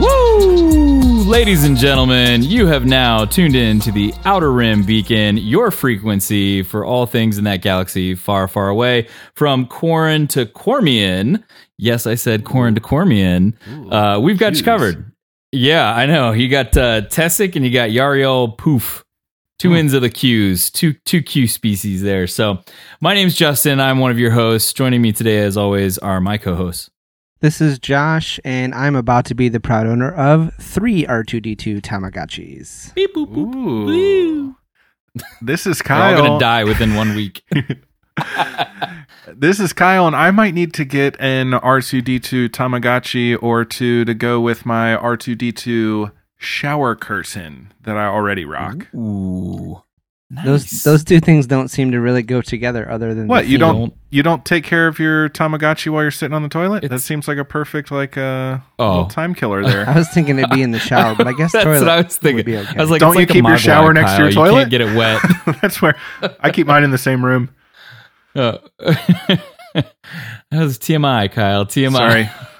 Woo! Ladies and gentlemen, you have now tuned in to the Outer Rim Beacon, your frequency for all things in that galaxy far, far away. From Quarren to Quermian. Yes, I said Quarren to Quermian. Uh, we've got you covered. Yeah, I know. You got uh, Tessek and you got Yarael Poof. Two ends of the Qs, two two Q species there. So, my name's Justin. I'm one of your hosts. Joining me today, as always, are my co-hosts. This is Josh, and I'm about to be the proud owner of three R2D2 Tamagotchis. Beep, boop, boop, This is They're all gonna die within one week. This is Kyle, and I might need to get an R2D2 Tamagotchi or two to go with my R2D2 shower curtain that I already rock. Ooh, nice. Those those two things don't seem to really go together, other than What the you theme. don't you don't take care of your Tamagotchi while you're sitting on the toilet? that seems like a perfect like uh, Oh. time killer there. I was thinking it'd be in the shower, but I guess That's toilet what I was thinking. would be okay. I was like, Don't you like keep your shower next to your toilet? You can't get it wet. That's where I keep mine in the same room. Uh, that was TMI, Kyle. TMI.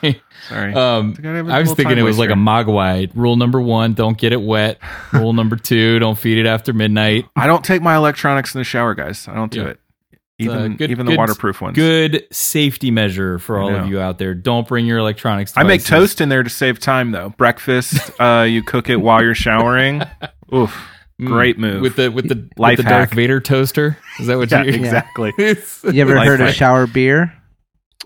Sorry. Um, Gotta have a I was thinking it was like a waster. Mogwai. Rule number one: don't get it wet. Rule number two: don't feed it after midnight. I don't take my electronics in the shower, guys. I don't do Yeah. it. It's a Even good- even the good- waterproof ones. Good safety measure for all of you out there. Don't bring your electronics. I make toast in there to save time though. Breakfast, uh, you cook it while you're showering. Oof, Mm, great move. with the with the Life with the Darth hack. Vader toaster. Is that what yeah, you? exactly. You ever Life heard of shower beer?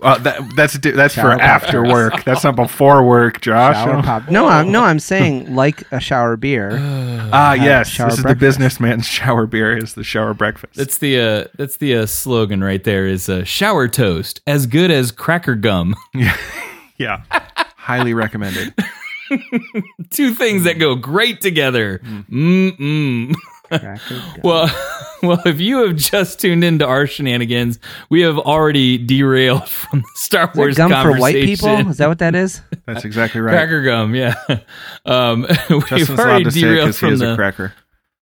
Uh, that, that's that's Shower for after poppers. work. That's not before work, Josh. Shower pop? No, I'm no, I'm saying like a shower beer. Ah, have yes. shower This is breakfast. the businessman's shower beer. Is the shower breakfast? That's the uh, that's the uh, slogan right there. Is uh, shower toast as good as cracker gum. yeah, highly recommended. Two things that go great together. Mm mm. Cracker gum. Well, well, if you have just tuned into our shenanigans, we have already derailed from the Star Is that Wars gum for white people? Is that what that is? That's exactly right. Cracker gum, yeah. Um, we've Justin's allowed already to say derailed because he from is a the cracker.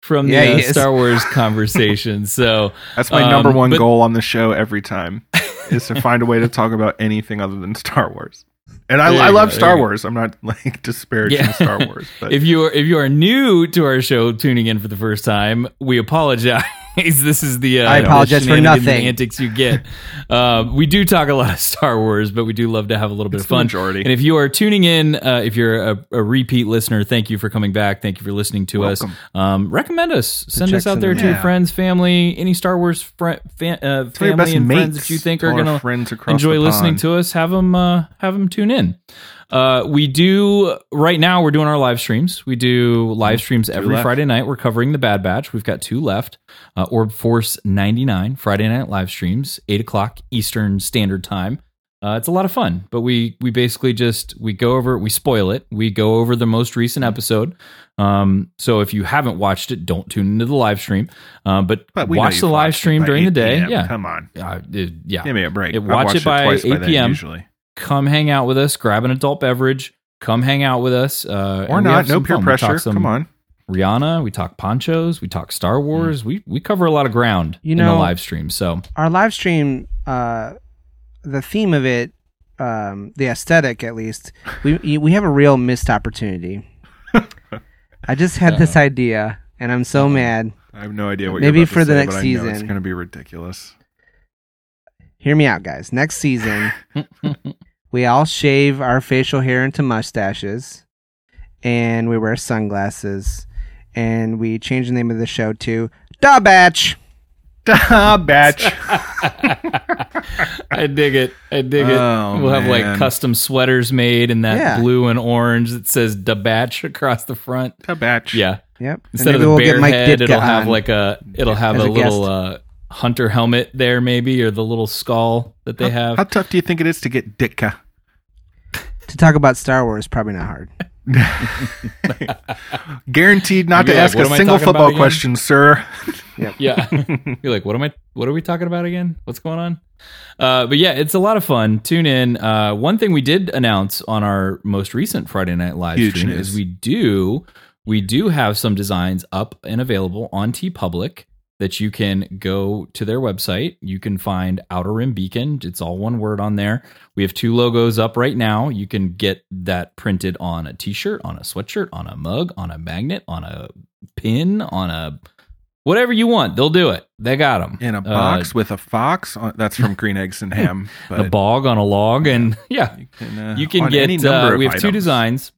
from Yeah, the he uh. Star Wars conversation. So That's my um, number one but- goal on the show every time is to find a way to talk about anything other than Star Wars. And I, I love go, Star. Wars. I'm not like disparaging Yeah. Star Wars, but if you are if you are new to our show, tuning in for the first time, we apologize. this is the uh, I apologize the for nothing. antics you get. uh, we do talk a lot of Star Wars, but we do love to have a little bit It's of fun. majority. And if you are tuning in, uh, if you're a, a repeat listener, thank you for coming back. Thank you for listening to Welcome. us. Um, recommend us. Send us out there the to your friends, family, any Star Wars fr- fan, uh, family and friends that you think are going to enjoy listening to us. Have them uh, have them tune in. Uh, we do right now. We're doing our live streams. We do live streams every left. Friday night. We're covering the Bad Batch. We've got two left. Uh, Orb Force ninety nine Friday night live streams, eight o'clock Eastern Standard Time. Uh, it's a lot of fun, but we we basically just we go over we spoil it. We go over the most recent episode. Um, so if you haven't watched it, don't tune into the live stream. Um, but, but we watch the live stream during the day. Yeah, come on, uh, it- yeah. give me a break. It- watch it by 8 then, PM. usually, come hang out with us, grab an adult beverage, come hang out with us. Uh, or not. No some peer fun. We talk pressure. some Come on. Rihanna, we talk ponchos, we talk Star Wars. We we cover a lot of ground You in the know- live stream. So Our live stream, uh, the theme of it, um, the aesthetic at least, we we have a real missed opportunity. I just had this idea, and I'm so mad. I have no idea what. Maybe you're about for to the say, next but I know It's going to be ridiculous. Hear me out, guys. Next season, we all shave our facial hair into mustaches, and we wear sunglasses, and we change the name of the show to Da Batch. Da batch. I dig it. I dig it. Oh, we'll have like custom sweaters made in that Yeah. blue and orange that says "Da Batch" across the front. Da batch. Yeah. Yep. Instead of maybe the we'll bear get Mike head, Ditka it'll have like a it'll have as a a little guest. uh, hunter helmet there, maybe, or the little skull that they have. How tough do you think it is to get Ditka? to talk about Star Wars. Probably not hard. Guaranteed not to like, ask a single football question, sir. yeah you're like what am i what are we talking about again what's going on uh, but yeah it's a lot of fun tune in uh, one thing we did announce on our most recent friday night live Huge stream news. is we do we do have some designs up and available on TeePublic that you can go to their website. You can find outer rim beacon. It's all one word on there. We have two logos up right now. You can get that printed on a t-shirt on a sweatshirt on a mug on a magnet on a pin on a whatever you want. They'll do it. They got them In a box with a fox. On, that's from Green Eggs and Ham. But a bog on a log and yeah. you can, uh, you can get any number uh, we have two designs.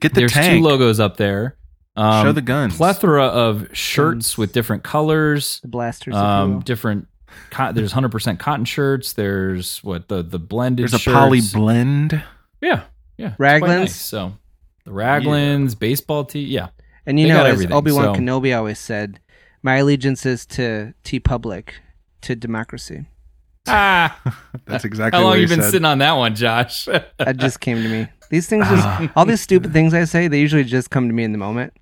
Get the there's tank. two logos up there um, Show the guns. plethora of shirts Guns. with different colors The blasters. um different co- there's 100% cotton shirts there's what the the blended There's a shirts. poly blend. yeah yeah it's Raglans. nice. so the raglans baseball tee yeah And you They know, got as everything, Obi Wan so- Kenobi always said, "My allegiance is to TeePublic, to democracy." ah That's exactly how long what you he been said. sitting on that one josh That just came to me. These things, just all these stupid things I say, they usually just come to me in the moment.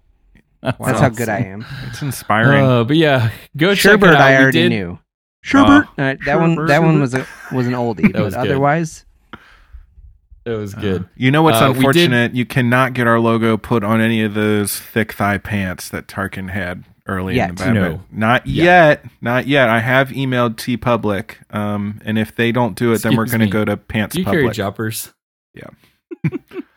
That's how good I am. It's inspiring. uh, but yeah go check it Sherbert, out. I already did- knew. Sherbert, uh, that one, Sherbert. that one was a was an oldie, That but good. otherwise, it was good you know what's Uh, we did- unfortunate? You cannot get our logo put on any of those thick thigh pants that Tarkin had early in the battle. No. Not Yeah. yet. Not yet. I have emailed TeePublic, um, and if they don't do it, then we're going to me. go to Pants Do you carry Public. joppers? Yeah.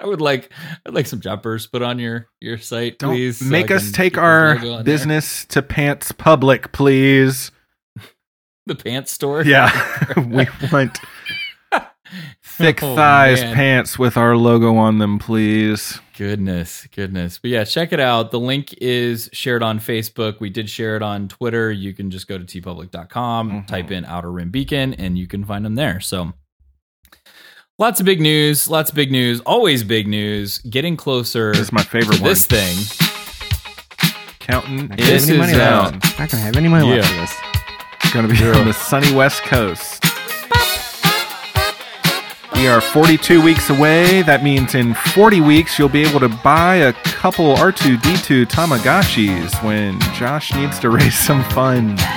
I would like I'd like some jumpers put on your your site, Don't please. make I us take our on there. business to Pants Public, please. the pants store. Yeah, we want thick Oh, thighs man. pants with our logo on them, please. Goodness, goodness. But yeah, check it out. The link is shared on Facebook. We did share it on Twitter. You can just go to teepublic.com, Mhm. type in Outer Rim Beacon, and you can find them there. So lots of big news, lots of big news, always big news. Getting closer This is my favorite to this one. thing. Counting not it gonna This have any money is, left. uh, Not gonna have any money left for this. It's going to be on the sunny West Coast. We are 42 weeks away. That means in 40 weeks, you'll be able to buy a couple R2D2 Tamagotchis when Josh needs to raise some funds.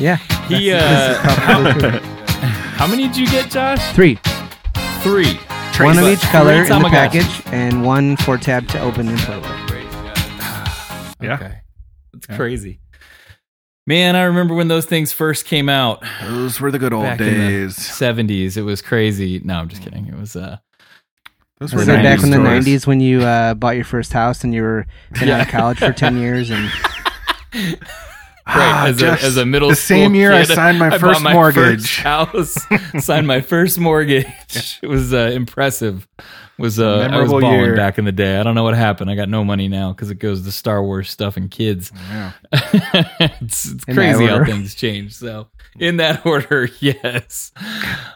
Yeah, He, this is uh, probably true. How many did you get, Josh? three, Three. one of each color in the package, and one for tab to open and play with. Yeah. Okay. That's crazy. Man, I remember when those things first came out. Those were the good old Back days. 70s. It was crazy. No, I'm just kidding. It was uh Those Was were it back in the '90s when you uh, bought your first house and you were been out of college for ten years and right as, a, as a middle the school same year I signed my bought first my mortgage. first house, signed my first mortgage. It was uh, impressive. Was uh, I was Memorable balling year. back in the day. I don't know what happened. I got no money now because it goes to Star Wars stuff and kids. Yeah. it's it's crazy how things change. So in that order, yes.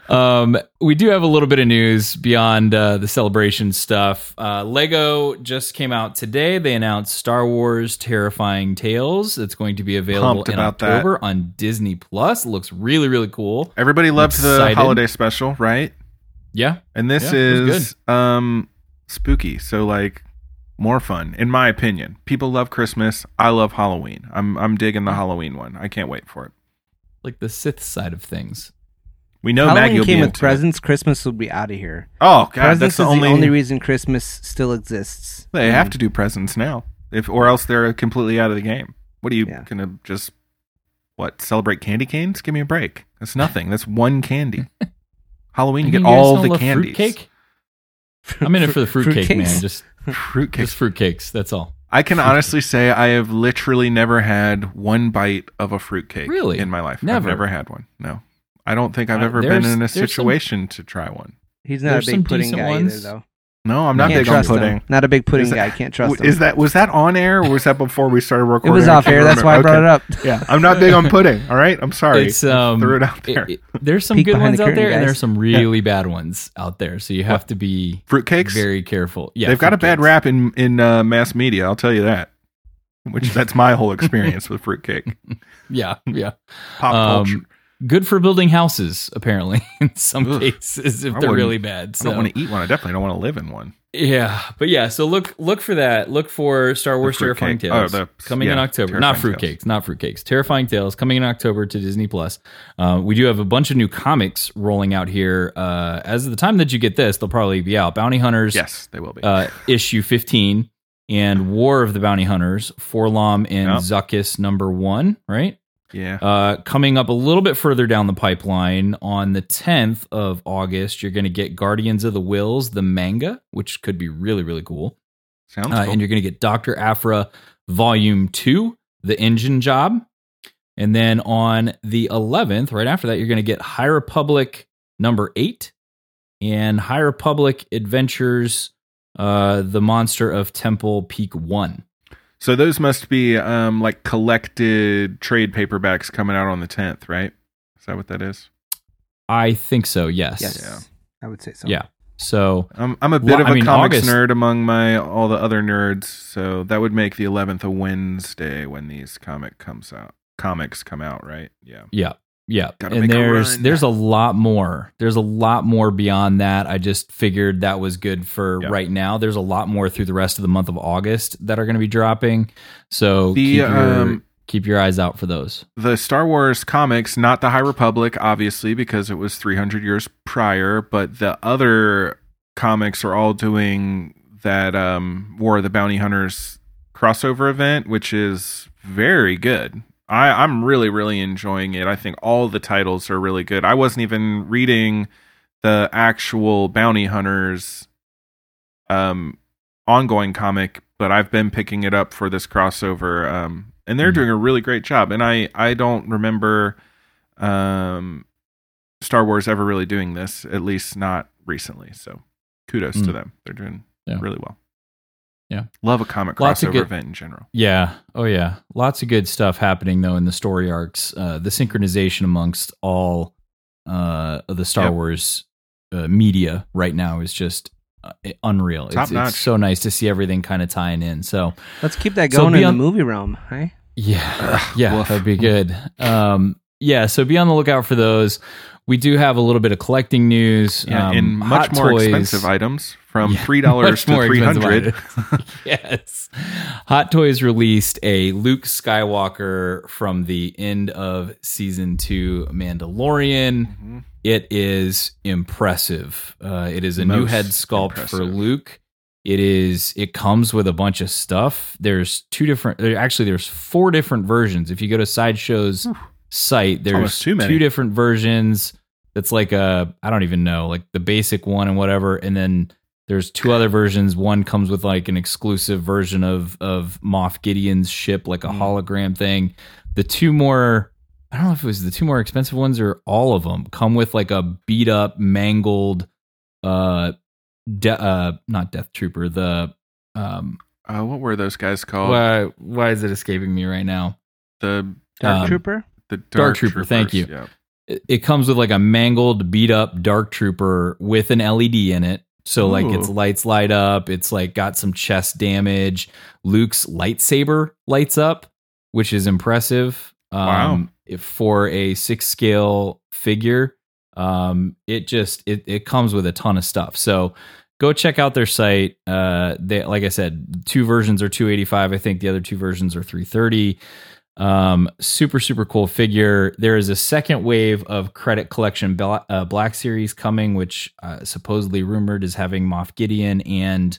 Um, we do have a little bit of news beyond uh, the celebration stuff. Uh, Lego just came out today. They announced Star Wars Terrifying Tales. It's going to be available Pumped in about that. October on Disney Plus. It looks really really cool. Everybody loves the holiday special, right? Yeah, And this Yeah, is um spooky. So like more fun in my opinion. People love Christmas. I love Halloween. I'm I'm digging the Halloween one. I can't wait for it. Like the Sith side of things. We know Maggie Halloween will came be with into it. presents. Christmas would be out of here. Oh god, presents that's the is only, the only reason Christmas still exists. they have mm. to do presents now. If or else they're completely out of the game. What are you Yeah. gonna just what celebrate candy canes? Give me a break. That's nothing. That's one candy. Halloween, you get guys all the love candies. Fruitcake? I'm in it for the fruitcake, man. Fruitcakes? Just Fruitcake. just fruitcakes. That's all. I can honestly say I have literally never had one bite of a fruitcake Really? in my life. I've Never? never had one. No. I don't think I've Uh, ever there's- been in a there's some- situation to try one. He's not There's a some big pudding decent guy ones. either, though. No, I'm not big on trust pudding. him. Not a big pudding Is that- guy. Can't trust W- him. Is that was that on air or was that before we started recording? it was off air. That's why I brought it up. Yeah, I'm not big on pudding. All right, I'm sorry. It's um, threw it out there. it- it- there's some Peek good ones the out curtain, there, and there's some really bad ones out there. So you have to be Fruitcakes. very careful. Yeah, They've got a bad rap in in uh, mass media. I'll tell you that. Which that's my whole experience with fruitcake. Yeah, yeah. Pop Um, culture. Good for building houses, apparently, in some Ugh. cases, if I they're really bad. I don't want to eat one. I definitely don't want to live in one. yeah, but yeah, so look look for that. Look for Star Wars Terrifying cake. Tales Oh, the- coming in October. Not fruitcakes, not fruitcakes. Terrifying Tales coming in October to Disney Plus. Uh, we do have a bunch of new comics rolling out here. Uh, as of the time that you get this, they'll probably be out. Bounty Hunters, Yes, they will be. uh, issue 15 and War of the Bounty Hunters, 4-LOM and Yep. Zuckuss number one, right? Yeah. Uh, coming up a little bit further down the pipeline on the 10th of August, you're going to get Guardians of the Whills, the manga, which could be really, really cool. Sounds Uh, cool. And you're going to get Dr. Aphra Volume 2, The Engine Job. And then on the 11th, right after that, you're going to get High Republic number 8 and High Republic Adventures, uh, The Monster of Temple Peak 1. So those must be um, like collected trade paperbacks coming out on the 10th, right? Is that what that is? I think so, yes. Yes, Yeah. I would say so. Yeah. So I'm I'm a bit Well, of I a mean, comics August- nerd among my all the other nerds, so that would make the 11th a Wednesday when these comic comes out. Comics come out, right? Yeah. Yeah. Yeah. Gotta and make a there's there's a lot more. There's a lot more beyond that. I just figured that was good for right now. There's a lot more through the rest of the month of August that are going to be dropping. So The, keep your um, keep your eyes out for those. The Star Wars comics, not the High Republic, obviously, because it was 300 years prior, but the other comics are all doing that um, War of the Bounty Hunters crossover event, which is very good. I, I'm really, really enjoying it. I think all the titles are really good. I wasn't even reading the actual Bounty Hunters um, ongoing comic, but I've been picking it up for this crossover. Um, and they're Mhm. doing a really great job. And I, I don't remember um, Star Wars ever really doing this, at least not recently. So kudos to Mm. them. They're doing Yeah. really well. Yeah. Love a comic Lots of crossover good- event in general. Yeah. Oh yeah. Lots of good stuff happening though in the story arcs. Uh, the synchronization amongst all uh, of the Star Yep. Wars uh, media right now is just uh, unreal. Top it's, notch. it's so nice to see everything kind of tying in. So Let's keep that So going in the movie realm, right? Yeah, Ugh, yeah, woof. that'd be good. Um, yeah, so be on the lookout for those. We do have a little bit of collecting news. Yeah, um, and much more Toys- expensive items from Yeah, three dollars to three hundred. yes, Hot Toys released a Luke Skywalker from the end of season two Mandalorian. Mm-hmm. It is impressive. Uh, it is a new head sculpt for. Luke. It is. It comes with a bunch of stuff. There's two different. Actually, there's four different versions. If you go to Sideshow's site, there's two different versions. That's like a I don't even know, like the basic one and whatever, and then there's two other versions. One comes with like an exclusive version of of Moff Gideon's ship, like a Mm. hologram thing. The two more I don't know if it was the two more expensive ones or all of them come with like a beat up, mangled, uh, de- uh, not Death Trooper. The um, Uh, what were those guys called? why why is it escaping me right now? the Dark Um, Trooper. The Dark Dark, Trooper, thank you. Yeah. It, it comes with like a mangled, beat up Dark Trooper with an LED in it. So like its lights light up. It's like got some chest damage. Luke's lightsaber lights up, which is impressive. Wow. Um, if for a six scale figure, um, it just it it comes with a ton of stuff. So go check out their site. Uh, they like I said, two versions are two eighty five. I think the other two versions are three thirty. Um, super super cool figure. There is a second wave of credit collection Bla- uh, Black Series coming, which uh, supposedly rumored is having Moff Gideon and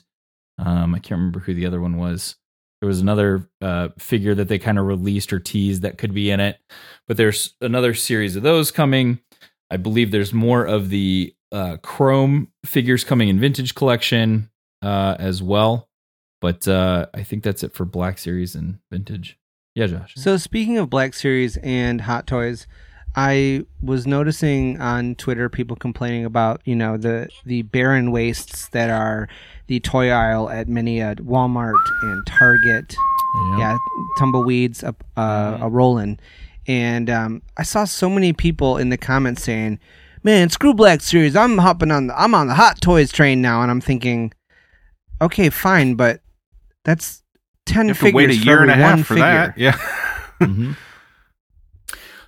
um, I can't remember who the other one was. There was another uh, figure that they kind of released or teased that could be in it, but there's another series of those coming. I believe there's more of the uh, Chrome figures coming in Vintage Collection uh, as well. But uh, I think that's it for Black Series and Vintage. Yeah, Josh. So speaking of Black Series and Hot Toys, I was noticing on Twitter people complaining about you know the the barren wastes that are the toy aisle at many uh, Walmart and Target. Yeah, tumbleweeds up uh, a rolling, and um, I saw so many people in the comments saying, "Man, screw Black Series. I'm hopping on the I'm on the Hot Toys train now," and I'm thinking, okay, fine, but that's ten You have to figures wait a for year and a half one for figure. that. Yeah. Mhm.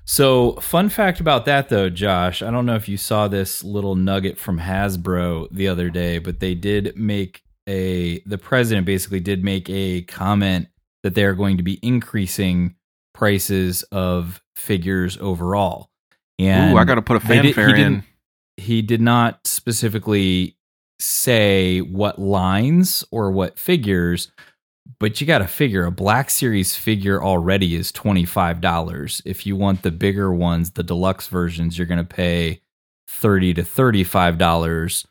So, fun fact about that though, Josh, I don't know if you saw this little nugget from Hasbro the other day, but they did make a the president basically did make a comment that they're going to be increasing prices of figures overall. And Ooh, I got to put a they did- he fanfare in. didn't- he did not specifically say what lines or what figures, but you got to figure a Black Series figure already is $25. If you want the bigger ones, the deluxe versions, you're going to pay 30 to $35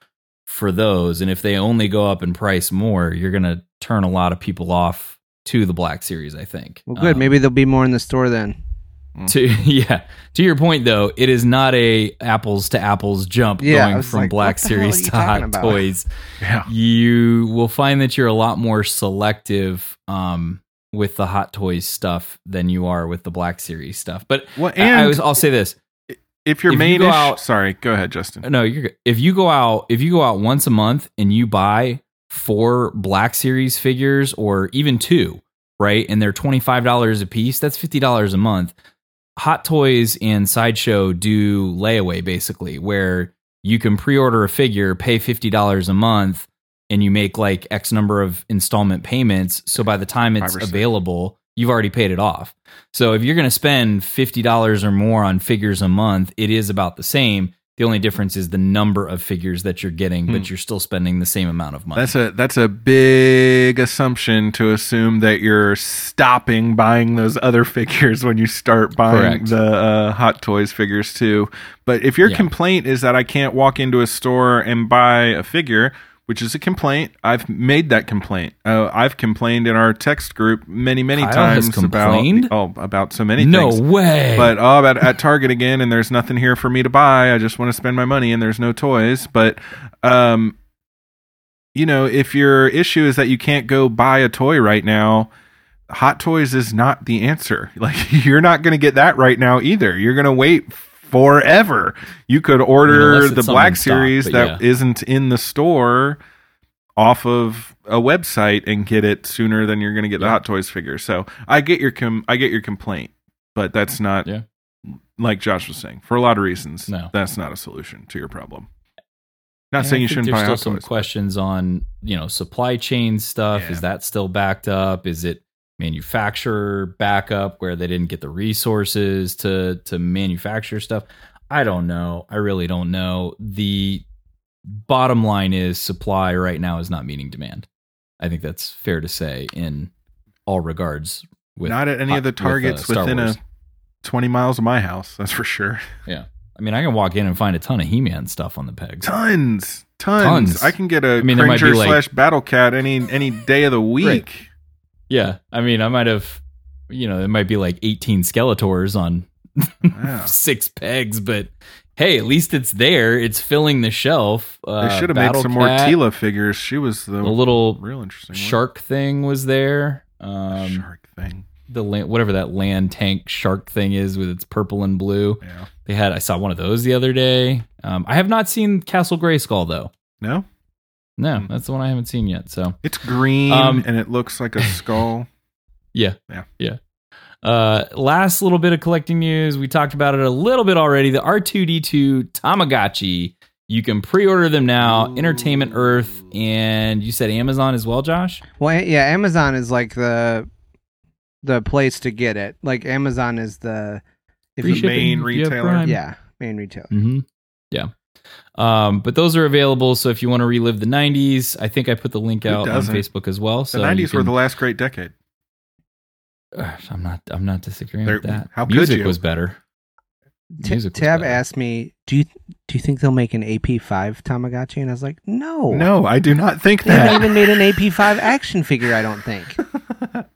for those. And if they only go up in price more, you're going to turn a lot of people off to the Black Series, I think. Well, good. Um, Maybe there'll be more in the store then. To yeah. To your point though it is not a apples to apples jump Yeah, going from like, black what the hell are series to hot about? toys. Yeah. you will find that you're a lot more selective um with the hot toys stuff than you are with the black series stuff. But Well, I, I was, I'll say this. if you're if you main go out- sorry, go ahead, Justin. no you're good. If you go out if you go out once a month and you buy four black series figures or even two right and they're $25 a piece that's $50 a month hot toys and sideshow do layaway basically where you can pre-order a figure pay $50 a month and you make like x number of installment payments. So by the time it's Five or six. available you've already paid it off. So if you're going to spend $50 or more on figures a month it is about the same the only difference is the number of figures that you're getting Hmm. but you're still spending the same amount of money That's a that's a big assumption to assume that you're stopping buying those other figures when you start buying Correct. the uh, Hot Toys figures too. But if your Yeah. complaint is that I can't walk into a store and buy a figure, which is a complaint, I've made that complaint. Uh, I've complained in our text group many many Kyle times about oh about so many no things. way But oh, about at Target again, and there's nothing here for me to buy. I just want to spend my money, and there's no toys. But, um, you know, if your issue is that you can't go buy a toy right now, Hot Toys is not the answer. Like you're not going to get that right now either. You're going to wait forever. You could order the Black stock, Series but that yeah. not in the store off of a website and get it sooner than you're going to get the Hot Toys figure. So I get your com- I get your complaint, but that's not Yeah. like Josh was saying for a lot of reasons. No. that's not a solution to your problem. Not And saying I you shouldn't there's buy still Hot some Toys. questions on you know supply chain stuff. Yeah. Is that still backed up? Is it manufacturer backup where they didn't get the resources to to manufacture stuff? I don't know. I really don't know. The bottom line is supply right now is not meeting demand. I think that's fair to say in all regards. With not at any of the with, uh, targets within Wars. a 20 miles of my house. That's for sure. Yeah, I mean, I can walk in and find a ton of He-Man stuff on the pegs. Tons, tons. Tons. I can get a I mean, Cringer like- slash Battle Cat any any day of the week. Yeah, I mean, I might have, you know, it might be like 18 Skeletors on six pegs, but hey, at least it's there. It's filling the shelf. Uh, They should have made some more Teela figures. She was the The little real interesting one. shark thing was there. Um, shark thing. the land, whatever that land tank shark thing is with its purple and blue. Yeah. They had. I saw one of those the other day. Um, I have not seen Castle Grayskull though. No, No, Hmm. that's the one I haven't seen yet. So it's green Um, and it looks like a skull. Yeah. Yeah. Yeah. Uh, last little bit of collecting news. We talked about it a little bit already. The R2D2 Tamagotchi. You can pre-order them now. Entertainment Earth, and you said Amazon as well, Josh. Well, yeah, Amazon is like the the place to get it. Like Amazon is the if Free you, shipping. main if you have retailer? Prime. yeah main retailer. Mm-hmm. Yeah. Um, but those are available. So if you want to relive the '90s, I think I put the link out on? Facebook as well. The So you 90s were the last great decade. Ugh, I'm not. I'm not disagreeing There- with that. how could Music you? was better. T- Music was Tab better. asked me, "Do you do you think they'll make an AP5 Tamagotchi?" And I was like, "No, No, I do not think that. They haven't even made an AP5 action figure. I don't think."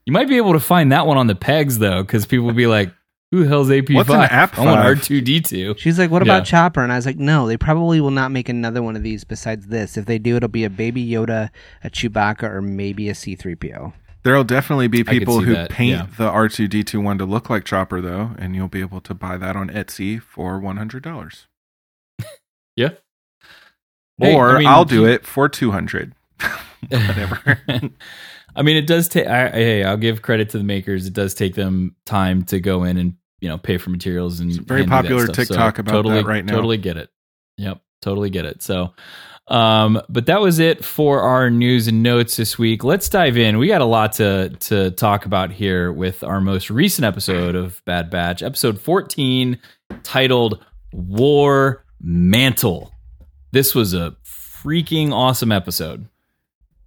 You might be able to find that one on the pegs though, because people will be like, "Who the hell's AP5? What's an app I want? R2D2." She's like, "What Yeah. about Chopper?" And I was like, "No, they probably will not make another one of these besides this. If they do, it'll be a Baby Yoda, a Chewbacca, or maybe a C-3PO." There'll definitely be people who that, paint yeah. the R2D2 one to look like Chopper, though, and you'll be able to buy that on Etsy for $100. Yeah. Hey, or I mean, I'll do it for 200 Whatever. I mean, it does take. I, hey, I'll give credit to the makers. It does take them time to go in and you know pay for materials and very do that popular stuff. So TikTok about totally, that right now. Totally get it. Yep, totally get it. So, um, but that was it for our news and notes this week. Let's dive in. We got a lot to to talk about here with our most recent episode of Bad Batch, episode fourteen, titled "War Mantle." This was a freaking awesome episode.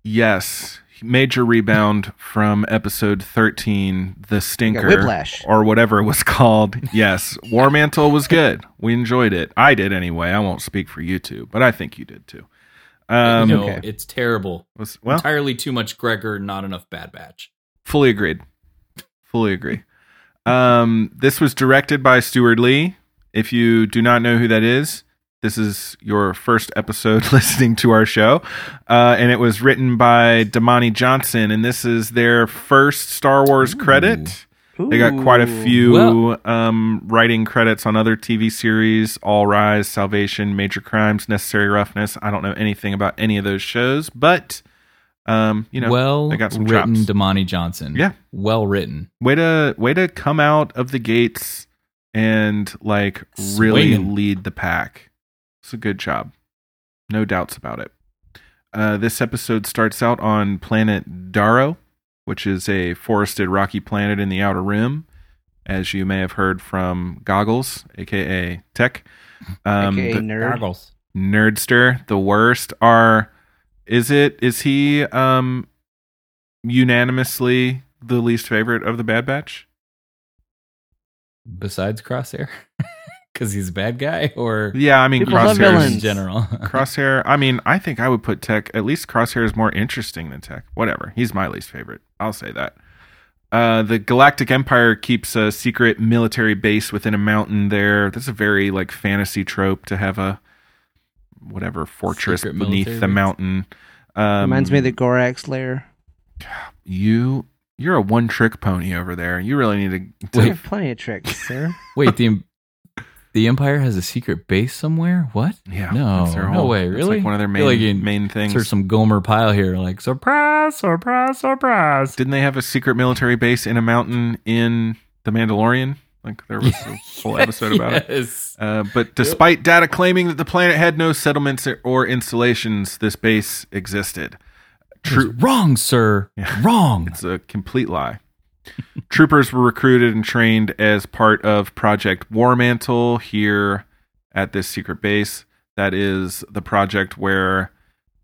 Yes. Major rebound from episode 13, The Stinker. whiplash. Or whatever it was called. Yes. War Mantle was good. We enjoyed it. I did anyway. I won't speak for you two, but I think you did too. Um, no, okay. it's terrible. was, well, Entirely too much Gregor, not enough Bad Batch. fully agreed. Fully agree. Um, this was directed by Steward Lee. If you do not know who that is, this is your first episode listening to our show. Uh, and it was written by Damani Johnson, and this is their first Star Wars credit. They got quite a few Well- um, writing credits on other TV series All Rise, Salvation, Major Crimes, Necessary Roughness. I don't know anything about any of those shows, but, um, you know, well they got some written, chops. Damani Johnson. Yeah. well written. way to way to come out of the gates and like really Swinging. lead the pack. It's a good job, no doubts about it. Uh, this episode starts out on planet Daro, which is a forested, rocky planet in the outer rim, as you may have heard from Goggles, aka Tech. Um, AKA nerd. Gargles. Nerdster, the worst are. Is it? Is he um unanimously the least favorite of the Bad Batch? Besides Crosshair, because he's a bad guy, or Yeah, I mean People love in villains. general. Crosshair. I mean, I think I would put Tech. At least Crosshair is more interesting than Tech. Whatever. He's my least favorite. I'll say that. Uh, the Galactic Empire keeps a secret military base within a mountain. There, that's a very like fantasy trope to have a whatever fortress Secret beneath military the base? mountain. Um, Reminds me of the Gorax lair. you. You're a one trick pony over there. You really need to. to We have plenty of tricks, sir. Wait, the the Empire has a secret base somewhere. What? yeah, No, that's their no whole- way, it's really? like one of their I main feel you- main things. There's some Gomer Pyle here, like surprise, surprise, surprise. Didn't they have a secret military base in a mountain in The Mandalorian? Like there was a whole episode about it. Yes. Uh, but despite data claiming that the planet had no settlements or installations, this base existed. True, Wrong, sir. Wrong. it's a complete lie. Troopers were recruited and trained as part of Project Warmantle here at this secret base. That is the project where,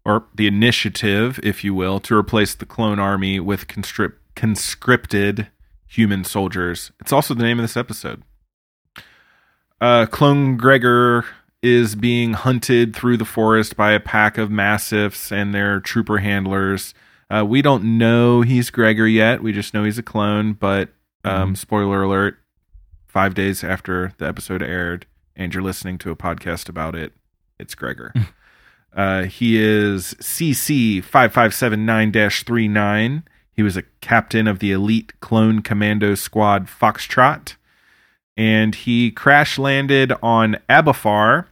or the initiative, if you will, to replace the clone army with conscript, conscripted human soldiers. It's also the name of this episode. Uh, clone Gregor is being hunted through the forest by a pack of massiffs and their trooper handlers. Uh, we don't know he's Gregor yet. We just know he's a clone. But um, spoiler alert: five days after the episode aired, and you're listening to a podcast about it, it's Gregor. uh, he is CC five five seven nine 39 He was a captain of the elite clone commando squad Foxtrot, and he crash landed on Abafar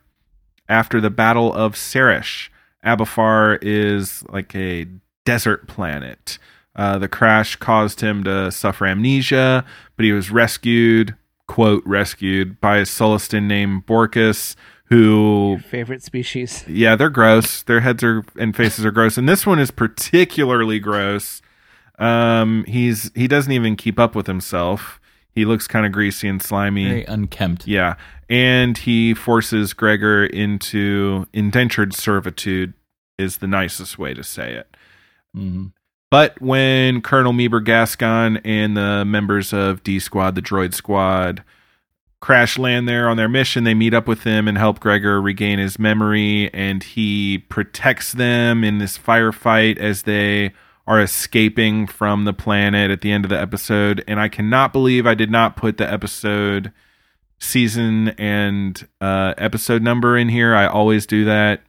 after the Battle of Sarrish. Abafar is like a desert planet. Uh, the crash caused him to suffer amnesia, but he was rescued, quote, rescued by a Sullustan named Borkus, who Favorite species. yeah, they're gross. Their heads are and faces are gross, and this one is particularly gross. Um, he's he doesn't even keep up with himself. He looks kind of greasy and slimy. Very unkempt. Yeah, and he forces Gregor into indentured servitude. Is the nicest way to say it. Mhm. But when Colonel Meebur Gascon and the members of D Squad, the Droid Squad, crash land there on their mission, they meet up with him and help Gregor regain his memory, and he protects them in this firefight as they are escaping from the planet at the end of the episode. And I cannot believe I did not put the episode season and uh episode number in here. I always do that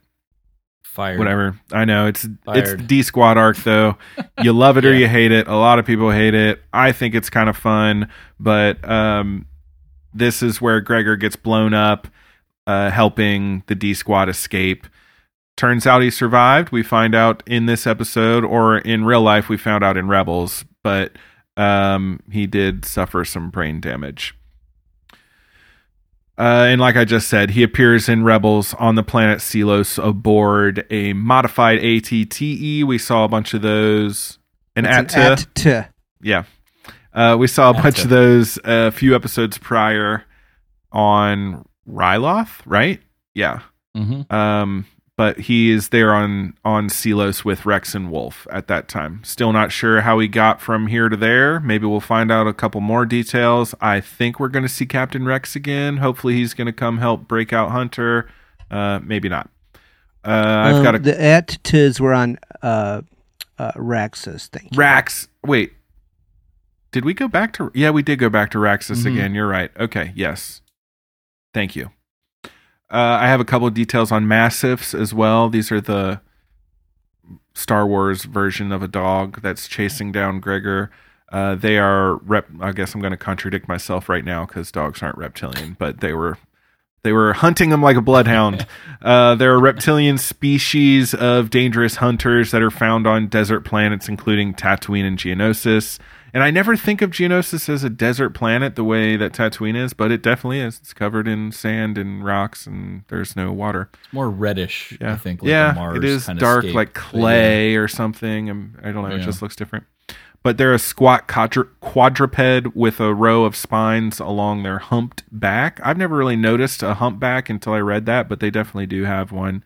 Fired. whatever. I know it's it's D Squad arc though. You love it or Yeah. you hate it. A lot of people hate it. I think it's kind of fun, but um, this is where Gregor gets blown up, uh, helping the D Squad escape. Turns out he survived. We find out in this episode, or in real life, we found out in Rebels, but um, he did suffer some brain damage. Uh, and like I just said, he appears in Rebels on the planet Seelos aboard a modified ATTE. We saw a bunch of those. An It's AT. an at-t. Yeah. Uh, we saw a bunch of those a few episodes prior on Ryloth, right? Yeah. Mm-hmm. Um, but he is there on on Seelos with Rex and Wolffe at that time. Still not sure how he got from here to there. Maybe we'll find out a couple more details. I think we're going to see Captain Rex again. Hopefully, he's going to come help break out Hunter. Uh, maybe not. Uh, I've Um, got a the at-ts were on uh, uh, Raxus. Thank you. Rax. Wait, did we go back to? Yeah, we did go back to Raxus Mhm. again. You're right. Okay. Yes. Thank you. Uh, I have a couple of details on massiffs as well. These are the Star Wars version of a dog that's chasing down Gregor. Uh, they are rep. I guess I'm going to contradict myself right now because dogs aren't reptilian, but they were they were hunting them like a bloodhound. Uh, they're a reptilian species of dangerous hunters that are found on desert planets, including Tatooine and Geonosis. And I never think of Geonosis as a desert planet the way that Tatooine is, but it definitely is. It's covered in sand and rocks, and there's no water. It's More reddish, Yeah, I think. Like yeah, Mars it is dark scape. like clay or something. I don't know. It Yeah. just looks different. But they're a squat quadru- quadruped with a row of spines along their humped back. I've never really noticed a humpback until I read that, but they definitely do have one.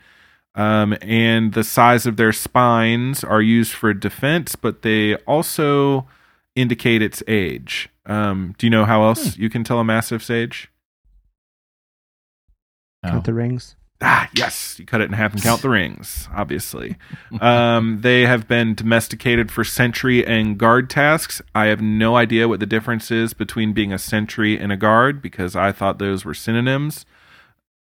Um, and the size of their spines are used for defense, but they also indicate its age. Um, do you know how else Hmm. you can tell a massiff's age? yeah. Count the rings. Ah, yes, you cut it in half and count the rings, obviously. Um, they have been domesticated for sentry and guard tasks. I have no idea what the difference is between being a sentry and a guard because I thought those were synonyms.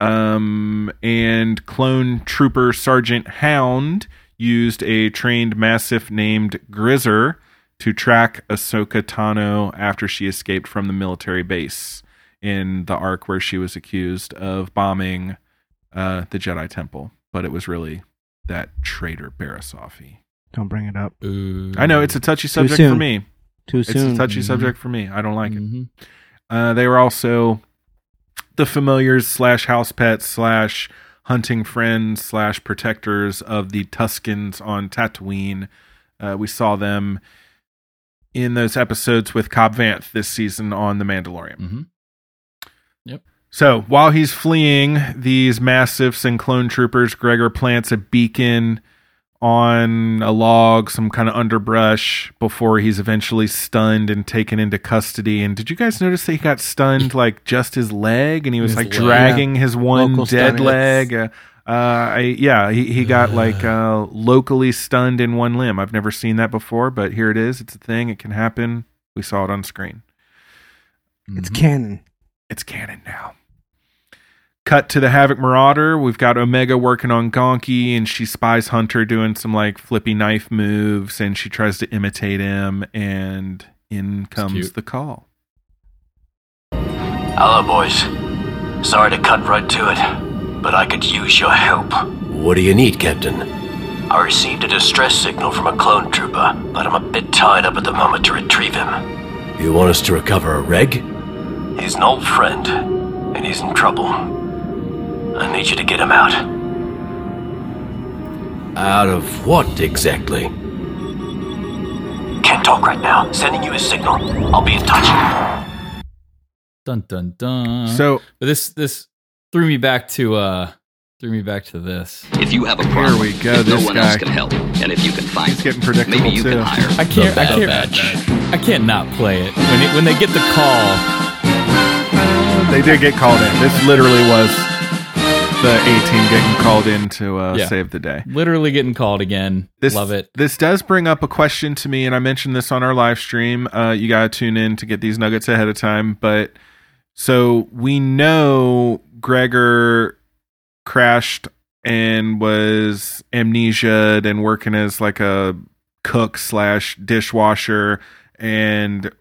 Um, and clone trooper Sergeant Hound used a trained massiff named Grizzer to track Ahsoka Tano after she escaped from the military base in the arc where she was accused of bombing uh, the Jedi Temple, but it was really that traitor Barriss Offee. Don't bring it up. Ooh. I know it's a touchy subject for me. Too soon. It's a touchy Mhm. subject for me. I don't like it. Mhm. Uh, they were also the familiars slash house pets slash hunting friends slash protectors of the Tuscans on Tatooine. Uh, we saw them in those episodes with Cobb Vanth this season on The Mandalorian. Mhm. So while he's fleeing these massiffs and clone troopers, Gregor plants a beacon on a log, some kind of underbrush, before he's eventually stunned and taken into custody. And did you guys notice that he got stunned like just his leg, and he was His like leg. dragging his one Local dead stunning. leg? Uh, uh, I, yeah, he, he got like uh, locally stunned in one limb. I've never seen that before, but here it is. It's a thing. It can happen. We saw it on screen. It's Mhm. canon. It's canon now. Cut to the Havoc Marauder. We've got Omega working on Gonky, and she spies Hunter doing some like flippy knife moves, and she tries to imitate him, and in comes the call. Hello, boys. Sorry to cut right to it, but I could use your help. What do you need, Captain? I received a distress signal from a clone trooper, but I'm a bit tied up at the moment to retrieve him. You want us to recover a reg? He's an old friend, and he's in trouble. I need you to get him out. Out of what exactly? Can't talk right now. Sending you a signal. I'll be in touch. Dun dun dun. So But this this threw me back to uh threw me back to this. If you have a Here problem, we go, if no one guy. else can help, and if you can find He's getting predictable, maybe you too. can hire. I can't I can't Bad Batch. I can't not play it when it when they get the call. they did get called in. This literally was the A team getting called in to uh, Yeah. save the day. Literally getting called again. This, Love it. This does bring up a question to me, and I mentioned this on our live stream. Uh, you got to tune in to get these nuggets ahead of time. But so we know Gregor crashed and was amnesiaed and working as like a cook slash dishwasher and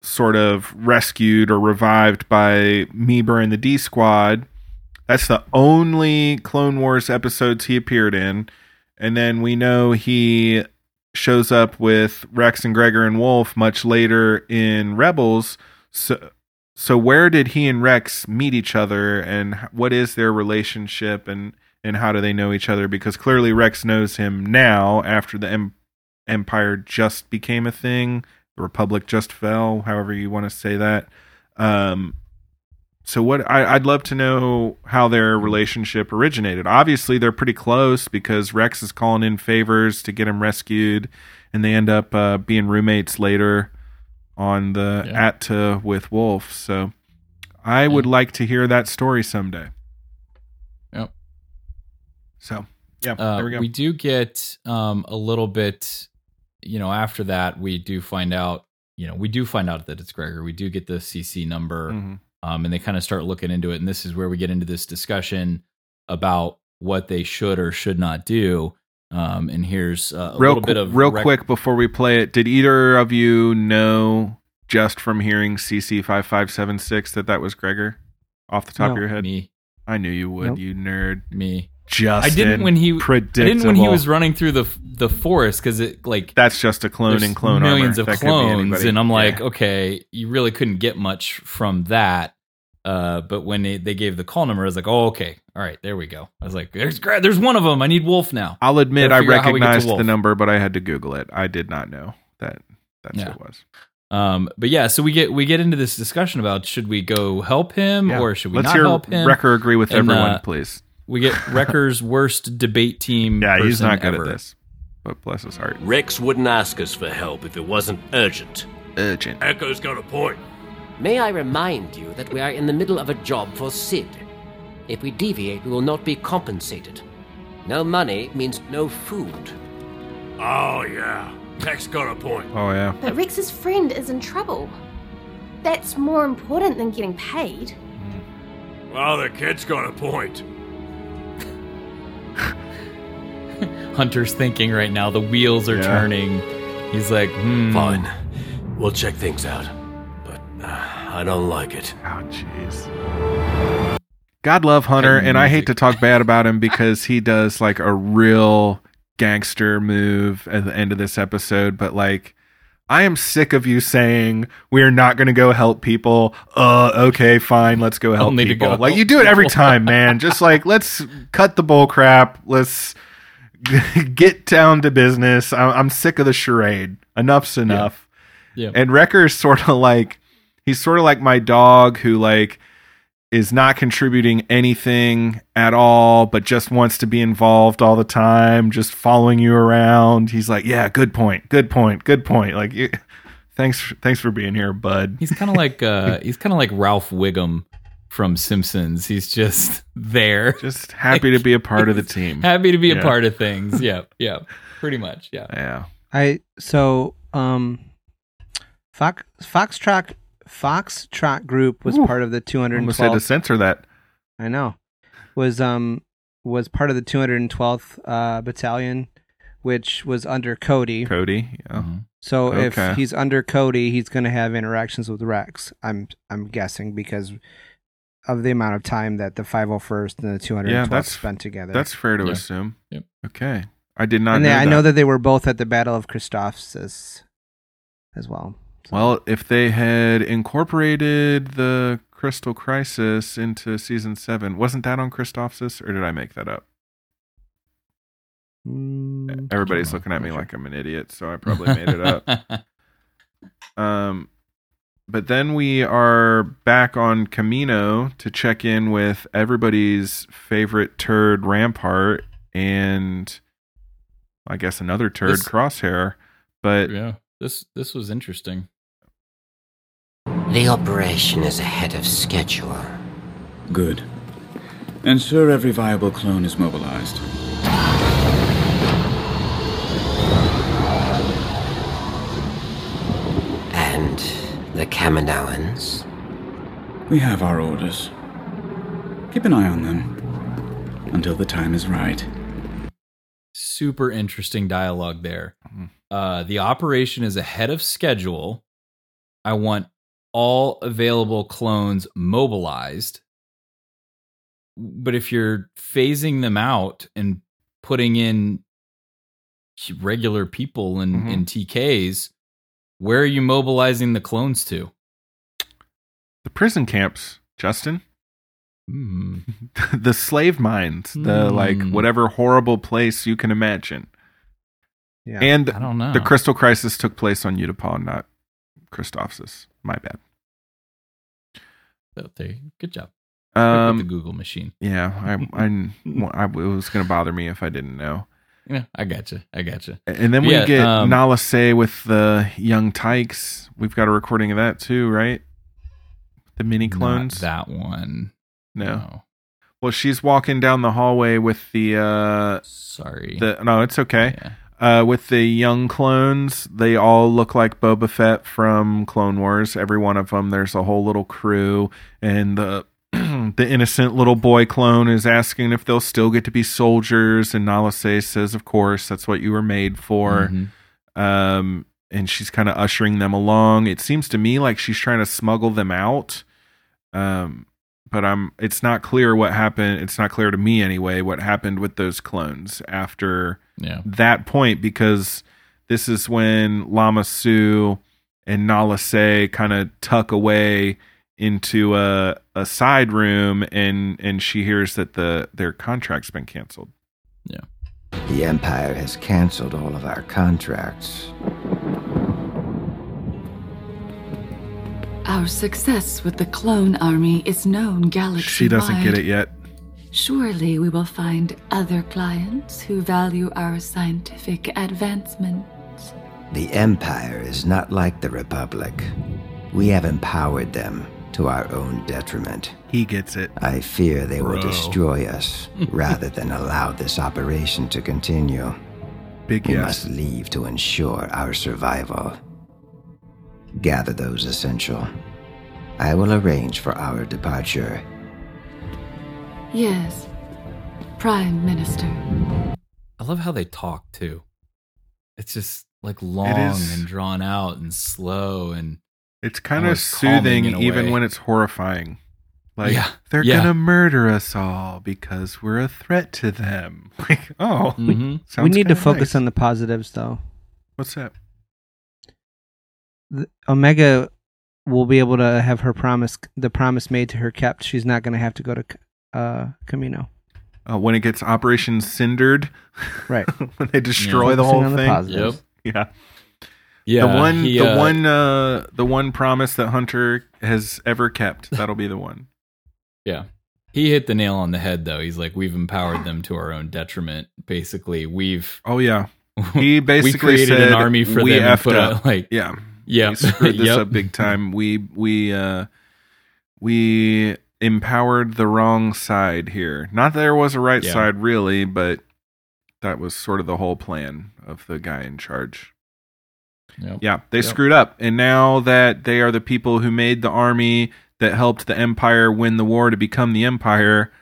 sort of rescued or revived by Meebur and the D Squad. That's the only Clone Wars episodes he appeared in. And then we know he shows up with Rex and Gregor and Wolffe much later in Rebels. So, so where did he and Rex meet each other, and what is their relationship, and and how do they know each other? Because clearly Rex knows him now after the em- Empire just became a thing, the Republic just fell, however you want to say that. Um, so what I, I'd love to know how their relationship originated. Obviously, they're pretty close because Rex is calling in favors to get him rescued, and they end up uh, being roommates later on the Yeah. Atta with Wolffe. So I would like to hear that story someday. Yep. So yeah, Uh, there we go. we do get um, a little bit, you know, after that, we do find out, you know, we do find out that it's Gregor. We do get the CC number, Mhm. um, and they kind of start looking into it. And this is where we get into this discussion about what they should or should not do. Um, and here's uh, a real little bit of real rec- quick before we play it. Did either of you know just from hearing CC five five seven six that that was Gregor off the top No. of your head? Me, I knew you would. Nope. You nerd. me. Justin. I didn't when he. I didn't when he was running through the the forest because it like That's just a clone and clone millions armor. of That clones, and I'm like, Yeah. okay, you really couldn't get much from that. Uh, but when they, they gave the call number, I was like, oh, okay, all right, there we go. I was like, there's there's one of them. I need Wolffe now. I'll admit I figure out how we get to recognized the number, but I had to Google it. I did not know that that's Yeah. who it was. Um, but yeah, so we get we get into this discussion about should we go help him Yeah. or should we Let's not hear help him? Wrecker agree with And, everyone, uh, please. We get Wrecker's worst debate team. Yeah, he's not good ever. at this. But bless his heart. Rex wouldn't ask us for help if it wasn't urgent. Urgent. Echo's got a point. May I remind you that we are in the middle of a job for Cid. If we deviate, we will not be compensated. No money means no food. Oh, yeah. Tech's got a point. Oh yeah. But Rex's friend is in trouble. That's more important than getting paid. Well, the kid's got a point. Hunter's thinking right now. The wheels are Yeah. turning. He's like, hmm. Fine. We'll check things out. But I don't like it. Oh jeez. God love Hunter, and I hate to talk bad about him because he does like a real gangster move at the end of this episode. But like, I am sick of you saying we're not going to go help people. Uh, okay, fine, let's go help Only to people. go like help you do it every time, man. Just like let's cut the bull crap. Let's get down to business. I'm, I'm sick of the charade. Enough's enough. Yeah. And Wrecker's sort of like he's sort of like my dog who like is not contributing anything at all, but just wants to be involved all the time, just following you around. He's like, "Yeah, good point, good point, good point." Like, you, thanks, thanks for being here, bud. He's kind of like uh, he's kind of like Ralph Wiggum from Simpsons. He's just there, Just happy to be a part of the team. happy to be a part of things. Yeah, yeah, pretty much. Yeah. Yeah, I so um, Fox Foxtrot Foxtrot Group was Ooh, part of the almost had to 212th. censor that. I know was um was part of the 212th uh, battalion, which was under Cody. Cody. Yeah. Mhm. So Okay. if he's under Cody, he's going to have interactions with Rex. I'm I'm guessing because of the amount of time that the 501st and the 212th Yeah, that's- spent together. That's fair to Yeah. assume. Yep. Okay, I did not and know they, that. I know that they were both at the Battle of Christophsis as well. Well, if they had incorporated the Crystal Crisis into season seven, wasn't that on Christophsis, or did I make that up? Mm, Everybody's looking at me sure. like I'm an idiot, so I probably made it up. Um, but then we are back on Kamino to check in with everybody's favorite turd Rampart and I guess another turd This- Crosshair. But yeah. This this was interesting. The operation is ahead of schedule. Good. Ensure every viable clone is mobilized. And the Kaminoans? We have our orders. Keep an eye on them until the time is right. Super interesting dialogue there. Uh, the operation is ahead of schedule. I want all available clones mobilized. But if you're phasing them out and putting in regular people and, Mhm. and TKs, where are you mobilizing the clones to? The prison camps, Justin. Hmm. the slave mines, the like Hmm. whatever horrible place you can imagine. Yeah. And I don't know. the Crystal Crisis took place on Utapau, not Christophsis. My bad. So there, good job. Um, the Google machine. yeah, I, I, I, it was going to bother me if I didn't know. Yeah, I got you. I got you. And then we Yeah, get um, Nala Se with the young Tykes. We've got a recording of that too, right? The mini clones. that one. No. Well, she's walking down the hallway with the uh Sorry. the no, it's okay. Yeah. Uh with the young clones, they all look like Boba Fett from Clone Wars. Every one of them there's a whole little crew and the the innocent little boy clone is asking if they'll still get to be soldiers and Nala Se says of course that's what you were made for. Mhm. Um and she's kind of ushering them along. It seems to me like she's trying to smuggle them out. Um but I'm it's not clear what happened. It's not clear to me anyway what happened with those clones after Yeah. that point because this is when Lama Su and Nala Se kind of tuck away into a a side room and and she hears that the their contract's been canceled. Yeah. The Empire has canceled all of our contracts. Our success with the clone army is known galaxy She doesn't get it yet. Surely we will find other clients who value our scientific advancements. The Empire is not like the Republic. We have empowered them to our own detriment. He gets it. I fear they will destroy us rather than allow this operation to continue. Big we yes. must leave to ensure our survival. Gather those essential. I will arrange for our departure. Yes, Prime Minister. I love how they talk too. It's just like long and drawn out and slow and It's kind of soothing even way. when it's horrifying. Like Yeah, they're yeah. gonna murder us all because we're a threat to them. Like, oh, mm-hmm. sounds we need to focus nice. on the positives, though. What's that? The- Omega will be able to have her promise, the promise made to her kept. She's not going to have to go to uh, Kamino. Uh, when it gets Operation Cindered, Right. when they destroy the whole on the thing. Yeah. Yeah, the one, he, the uh, one, uh, the one promise that Hunter has ever kept. That'll be the one. Yeah. He hit the nail on the head though. He's like, we've empowered them to our own detriment. Basically, we've Oh yeah. He basically we created said an army for we them and effed put up. a like Yeah. Yeah We screwed this Yep. up big time. We we uh we empowered the wrong side here. Not that there was a right Yeah. side really, but that was sort of the whole plan of the guy in charge. Yep. Yeah, they Yep. screwed up. And now that they are the people who made the army that helped the empire win the war to become the empire,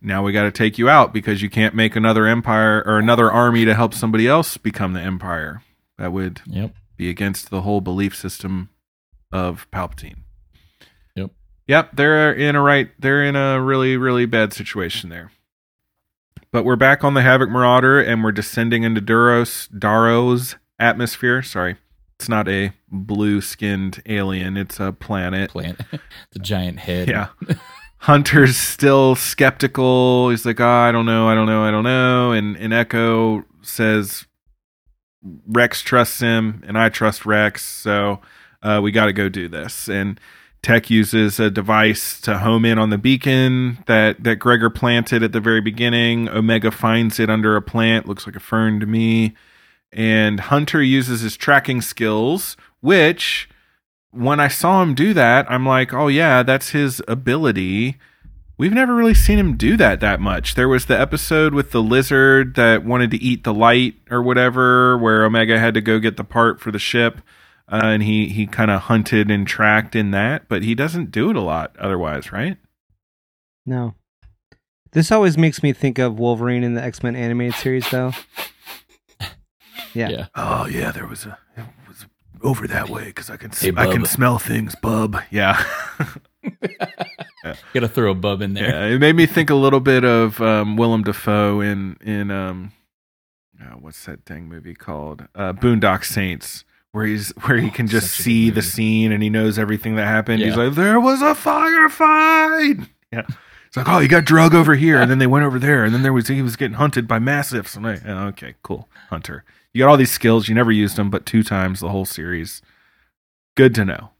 now we got to take you out because you can't make another empire or another army to help somebody else become the empire. That would Yep. Be against the whole belief system of Palpatine. Yep. Yep, they're in a right they're in a really really bad situation there. But we're back on the Havoc Marauder and we're descending into Duros Daro's atmosphere. Sorry. It's not a blue-skinned alien, it's a planet. Plant the giant head. Yeah. Hunter's still skeptical. He's like, oh, I don't know, I don't know, I don't know. And and Echo says Rex trusts him, and I trust Rex, so uh, we got to go do this. And Tech uses a device to home in on the beacon that that Gregor planted at the very beginning. Omega finds it under a plant, looks like a fern to me. And Hunter uses his tracking skills, which when I saw him do that, I'm like, oh yeah, that's his ability. We've never really seen him do that that much. There was the episode with the lizard that wanted to eat the light or whatever, where Omega had to go get the part for the ship, uh, and he he kind of hunted and tracked in that, but he doesn't do it a lot otherwise, right? No. This always makes me think of Wolverine in the X Men animated series, though. Yeah. Yeah. Oh yeah, there was a it was over that way because I can Hey, I can smell things, bub. Yeah. Gotta throw a bub in there. Yeah, it made me think a little bit of um, Willem Dafoe in in um, uh, what's that dang movie called? Uh, Boondock Saints, where he's where he can just see the scene and he knows everything that happened. He's like, there was a firefight. Yeah. It's like, oh, you got drug over here, and then they went over there, and then there was he was getting hunted by massiffs. I'm like, oh, okay, cool, Hunter. You got all these skills. You never used them, but two times the whole series. Good to know.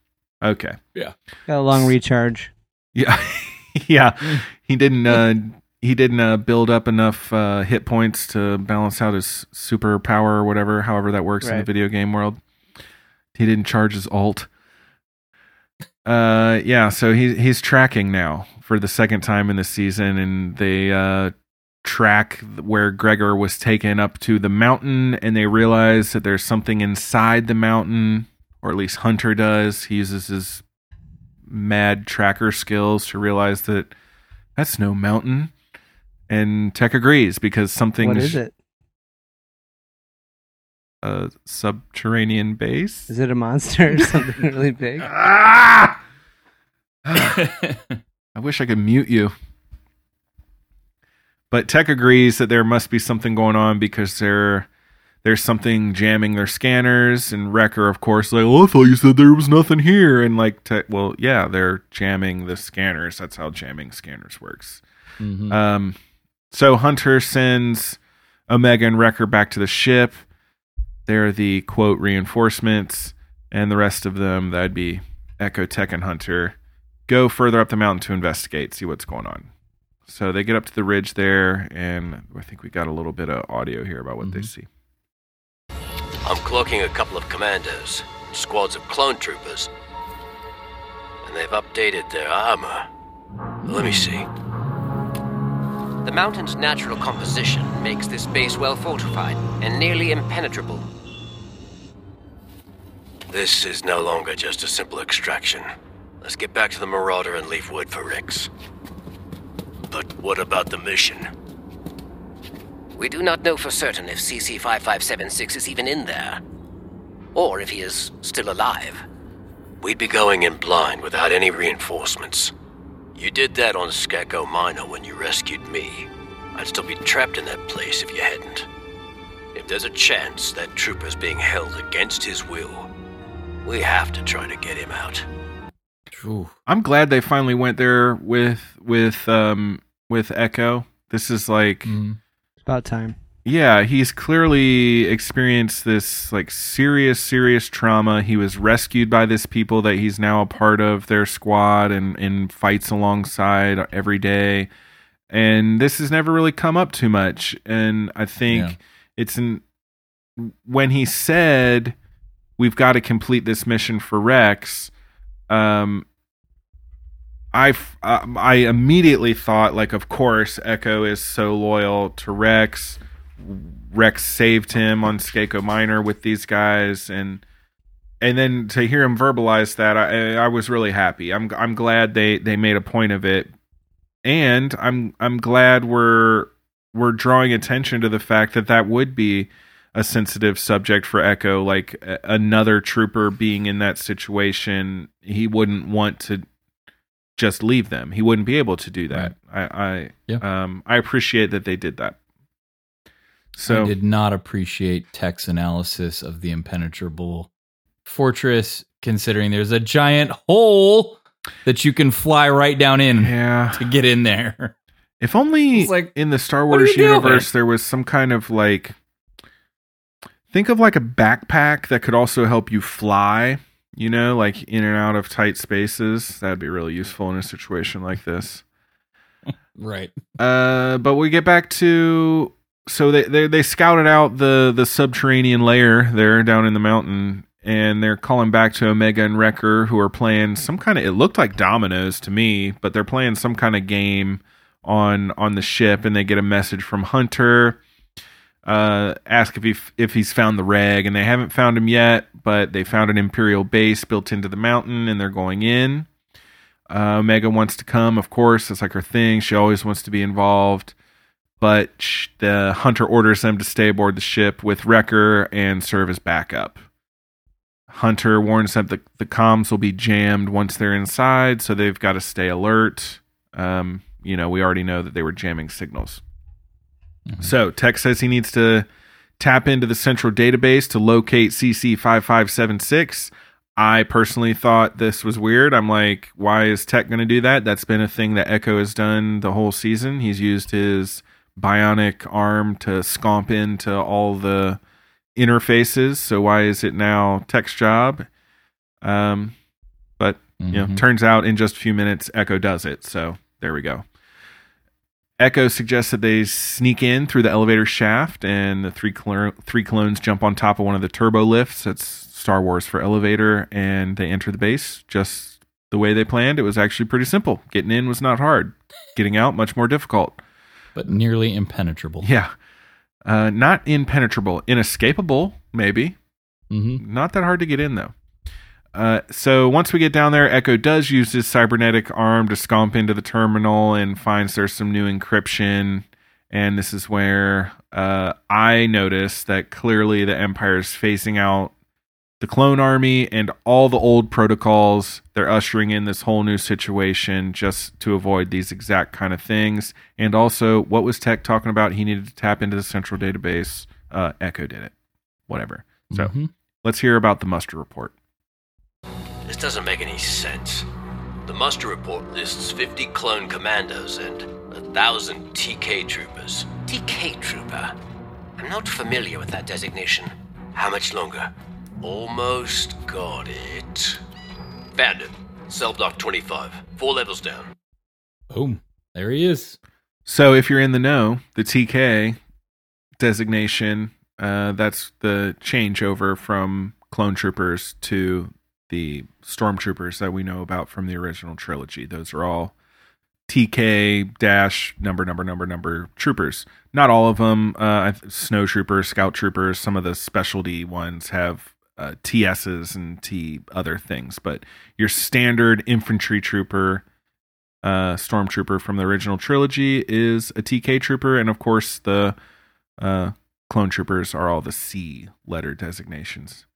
Okay. Yeah. Got a long recharge. Yeah, yeah. He didn't. Uh, he didn't uh, build up enough uh, hit points to balance out his superpower or whatever. However that works in the video game world. He didn't charge his alt. Uh, yeah. So he's he's tracking now for the second time in the season, and they uh track where Gregor was taken up to the mountain, and they realize that there's something inside the mountain, or at least Hunter does. He uses his mad tracker skills to realize that that's no mountain. And Tech agrees because something What is it? a subterranean base. Is it a monster or something really big? Ah! I wish I could mute you. But Tech agrees that there must be something going on because there there's something jamming their scanners and Wrecker of course like, "Well, I thought you said there was nothing here." And like Tech, well, yeah, they're jamming the scanners. That's how jamming scanners works. Mhm. Um so Hunter sends Omega and Wrecker back to the ship. They're the quote reinforcements, and the rest of them, that'd be Echo Tech and Hunter, go further up the mountain to investigate, see what's going on. So they get up to the ridge there, and I think we got a little bit of audio here about what they see. I'm cloaking a couple of commandos, squads of clone troopers, and they've updated their armor. Let me see. The mountain's natural composition makes this base well fortified and nearly impenetrable. This is no longer just a simple extraction. Let's get back to the Marauder and leave wood for Rex. But what about the mission? We do not know for certain if CC 5576 is even in there, or if he is still alive. We'd be going in blind without any reinforcements. You did that on Skako Minor when you rescued me. I'd still be trapped in that place if you hadn't. If there's a chance that trooper's being held against his will, we have to try to get him out. I'm glad they finally went there with with um with Echo. This is like It's about time. Yeah, he's clearly experienced this like serious, serious trauma. He was rescued by this people that he's now a part of their squad and, and fights alongside every day. And this has never really come up too much. And I think Yeah. it's in when he said we've got to complete this mission for Rex, um I uh, I immediately thought like of course Echo is so loyal to Rex. Rex saved him on Skako Minor with these guys and and then to hear him verbalize that I I was really happy. I'm I'm glad they they made a point of it. And I'm I'm glad we're we're drawing attention to the fact that that would be a sensitive subject for Echo like another trooper being in that situation he wouldn't want to just leave them. He wouldn't be able to do that. I I um I appreciate that they did that. So I did not appreciate Tech's analysis of the impenetrable fortress, considering there's a giant hole that you can fly right down in yeah. to get in there. If only like, in the Star Wars you doing? universe there was some kind of like think of like a backpack that could also help you fly, you know, like in and out of tight spaces. That'd be really useful in a situation like this. Right. Uh, but we get back to so they, they they scouted out the the subterranean layer there down in the mountain, and they're calling back to Omega and Wrecker, who are playing some kind of. It looked like dominoes to me, but they're playing some kind of game on on the ship, and they get a message from Hunter. Uh, ask if he if he's found the reg, and they haven't found him yet, but they found an Imperial base built into the mountain, and they're going in. Uh, Omega wants to come, of course. It's like her thing. She always wants to be involved. But sh- the hunter orders them to stay aboard the ship with Wrecker and serve as backup. Hunter warns them that the comms will be jammed once they're inside, so they've got to stay alert. Um, you know, we already know that they were jamming signals. So Tech says he needs to tap into the central database to locate CC five five seven six. I personally thought this was weird. I'm like, why is Tech going to do that? That's been a thing that Echo has done the whole season. He's used his bionic arm to scomp into all the interfaces. So why is it now Tech's job? Um, but you know, Mhm. turns out in just a few minutes, Echo does it. So there we go. Echo suggests that they sneak in through the elevator shaft, and the three cl- three clones jump on top of one of the turbo lifts. That's Star Wars for elevator, and they enter the base just the way they planned. It was actually pretty simple. Getting in was not hard. Getting out much more difficult. But nearly impenetrable. Yeah, uh, not impenetrable, inescapable, maybe. Mm-hmm. Not that hard to get in though. Uh, so once we get down there, Echo does use his cybernetic arm to scomp into the terminal and finds there's some new encryption. And this is where uh, I notice that clearly the Empire is phasing out the clone army and all the old protocols. They're ushering in this whole new situation just to avoid these exact kind of things. And also, what was Tech talking about? He needed to tap into the central database. Uh, Echo did it. Whatever. So Mhm. let's hear about the muster report. This doesn't make any sense. The muster report lists 50 clone commandos and a thousand TK troopers. TK Trooper. I'm not familiar with that designation. How much longer? Almost got it. Found it. Cell block 25. Four levels down. Boom. There he is. So if you're in the know, the TK designation, uh, that's the changeover from clone troopers to the stormtroopers that we know about from the original trilogy. Those are all TK dash number number number number troopers. Not all of them. Uh, snow troopers, scout troopers. Some of the specialty ones have uh, TSs and T other things, but your standard infantry trooper uh, stormtrooper from the original trilogy is a TK trooper, and of course the uh, clone troopers are all the C letter designations.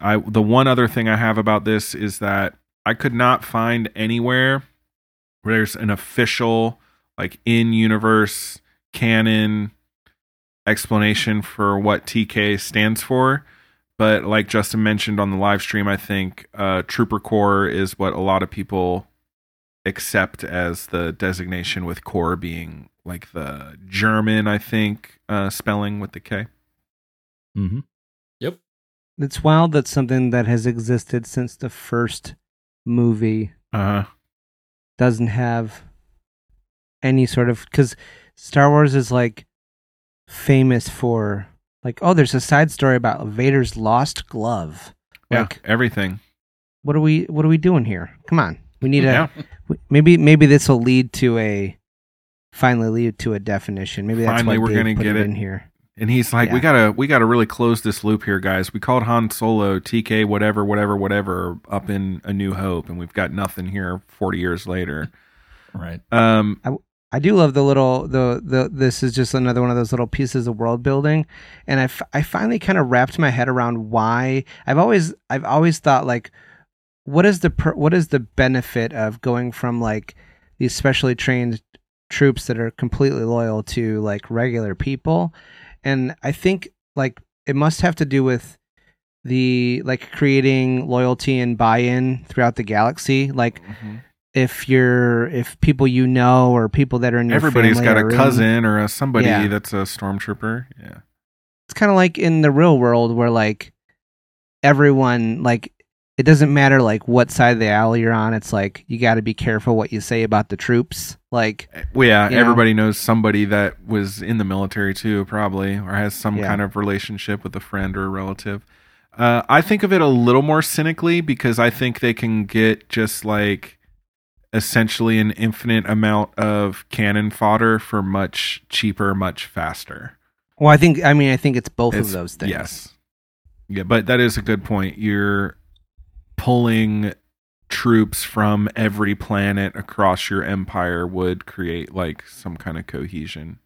I the one other thing I have about this is that I could not find anywhere where there's an official like in universe canon explanation for what TK stands for. But like Justin mentioned on the live stream, I think uh, Trooper Corps is what a lot of people accept as the designation, with Corps being like the German, I think, uh, spelling with the K. Mm-hmm. It's wild that something that has existed since the first movie uh-huh. doesn't have any sort of because Star Wars is like famous for like oh there's a side story about Vader's lost glove. yeah, Like everything. what are we what are we doing here? Come on, we need Yeah. a maybe maybe this will lead to a finally lead to a definition. Maybe that's Finally, why we're gonna get it it. in here. And he's like, we gotta, we gotta really close this loop here, guys. We called Han Solo TK, whatever, whatever, whatever, up in A New Hope, and we've got nothing here. Forty years later, Right. um, I, I do love the little the the this is just another one of those little pieces of world building and I, f- I finally kind of wrapped my head around why I've always I've always thought like what is the per, what is the benefit of going from like these specially trained troops that are completely loyal to like regular people and I think like it must have to do with the like creating loyalty and buy-in throughout the galaxy like Mm-hmm. if you're if people you know or people that are in your everybody's got a in- cousin or a somebody Yeah. that's a stormtrooper. Yeah, it's kind of like in the real world where like everyone like it doesn't matter like what side of the alley you're on it's like you got to be careful what you say about the troops like well, yeah. You know? Everybody knows somebody that was in the military too, probably, or has some Yeah. kind of relationship with a friend or a relative. Uh, I think of it a little more cynically because I think they can get just like essentially an infinite amount of cannon fodder for much cheaper, much faster. well i think i mean i think it's both It's- of those things Yes. Yeah, but that is a good point. You're pulling troops from every planet across your empire would create like some kind of cohesion.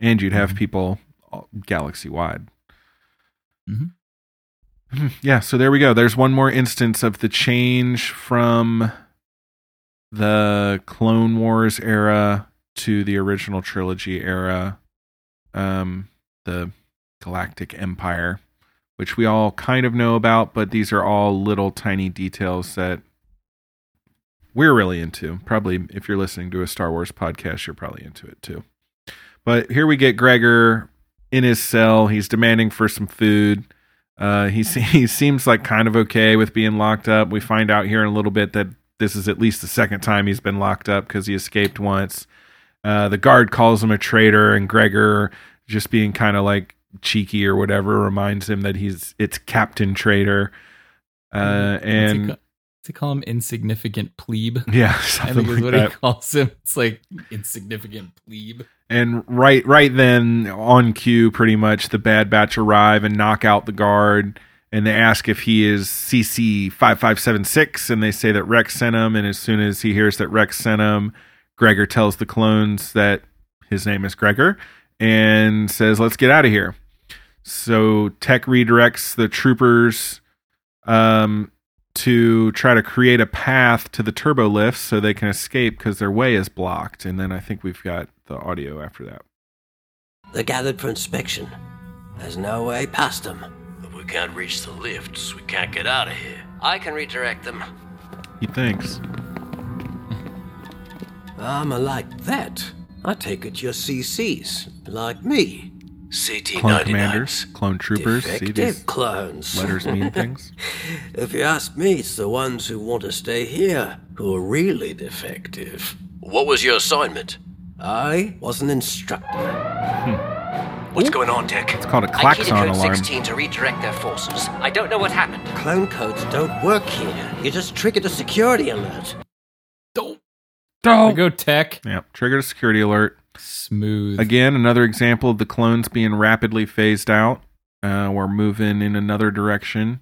And you'd have people galaxy wide. Mhm. Yeah, so there we go. There's one more instance of the change from the Clone Wars era to the original trilogy era. Um the galactic empire, which we all kind of know about, but these are all little tiny details that we're really into. Probably if you're listening to a Star Wars podcast, you're probably into it too. But here we get Gregor in his cell. He's demanding for some food. Uh, he he seems like kind of okay with being locked up. We find out here in a little bit that this is at least the second time he's been locked up because he escaped once. Uh, the guard calls him a traitor, and Gregor, just being kind of like cheeky or whatever, reminds him that he's it's Captain Traitor. Uh, and Does call him insignificant plebe? Yeah, I think is like what that. he calls him. It's like insignificant plebe. And right right then on cue pretty much the bad batch arrive and knock out the guard and they ask if he is CC 5576 and they say that Rex sent him and as soon as he hears that Rex sent him Gregor tells the clones that his name is Gregor and says let's get out of here. So Tech redirects the troopers um to try to create a path to the turbo lifts so they can escape because their way is blocked. And then I think we've got the audio after that. They're gathered for inspection. There's no way past them. If we can't reach the lifts, we can't get out of here. I can redirect them. He thinks. I'm like that. I take it you're CCs, like me. Clone commanders, clone troopers. See Defective these clones. letters mean things. If you ask me, it's the ones who want to stay here who are really defective. What was your assignment? I was an instructor. Hmm. What's going on, Tech? It's called a keyed klaxon code alarm. 16 to redirect their forces. I don't know what happened. Clone codes don't work here. You just triggered a security alert. Don't. Don't. go tech. Yep. Triggered a security alert. Smooth. Again, another example of the clones being rapidly phased out. Uh, we're moving in another direction.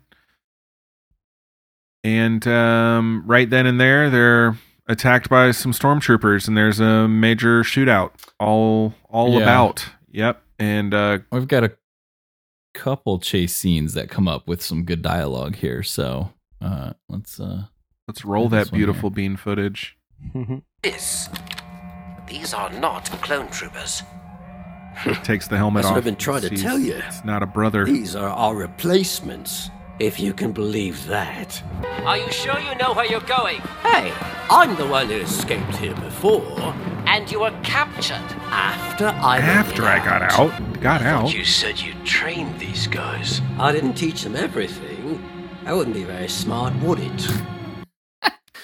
And um, right then and there, they're attacked by some stormtroopers, and there's a major shootout all all Yeah. about. Yep. And uh, We've got a couple chase scenes that come up with some good dialogue here. So uh, let's uh, let's roll that this one beautiful bean footage. This. These are not clone troopers. Takes the helmet That's off. what I've been trying to sees tell you. It's not a brother. These are our replacements, if you can believe that. Are you sure you know where you're going? Hey, I'm the one who escaped here before. And you were captured. After I After I got out, got out. You said you trained these guys. I didn't teach them everything. That wouldn't be very smart, would it?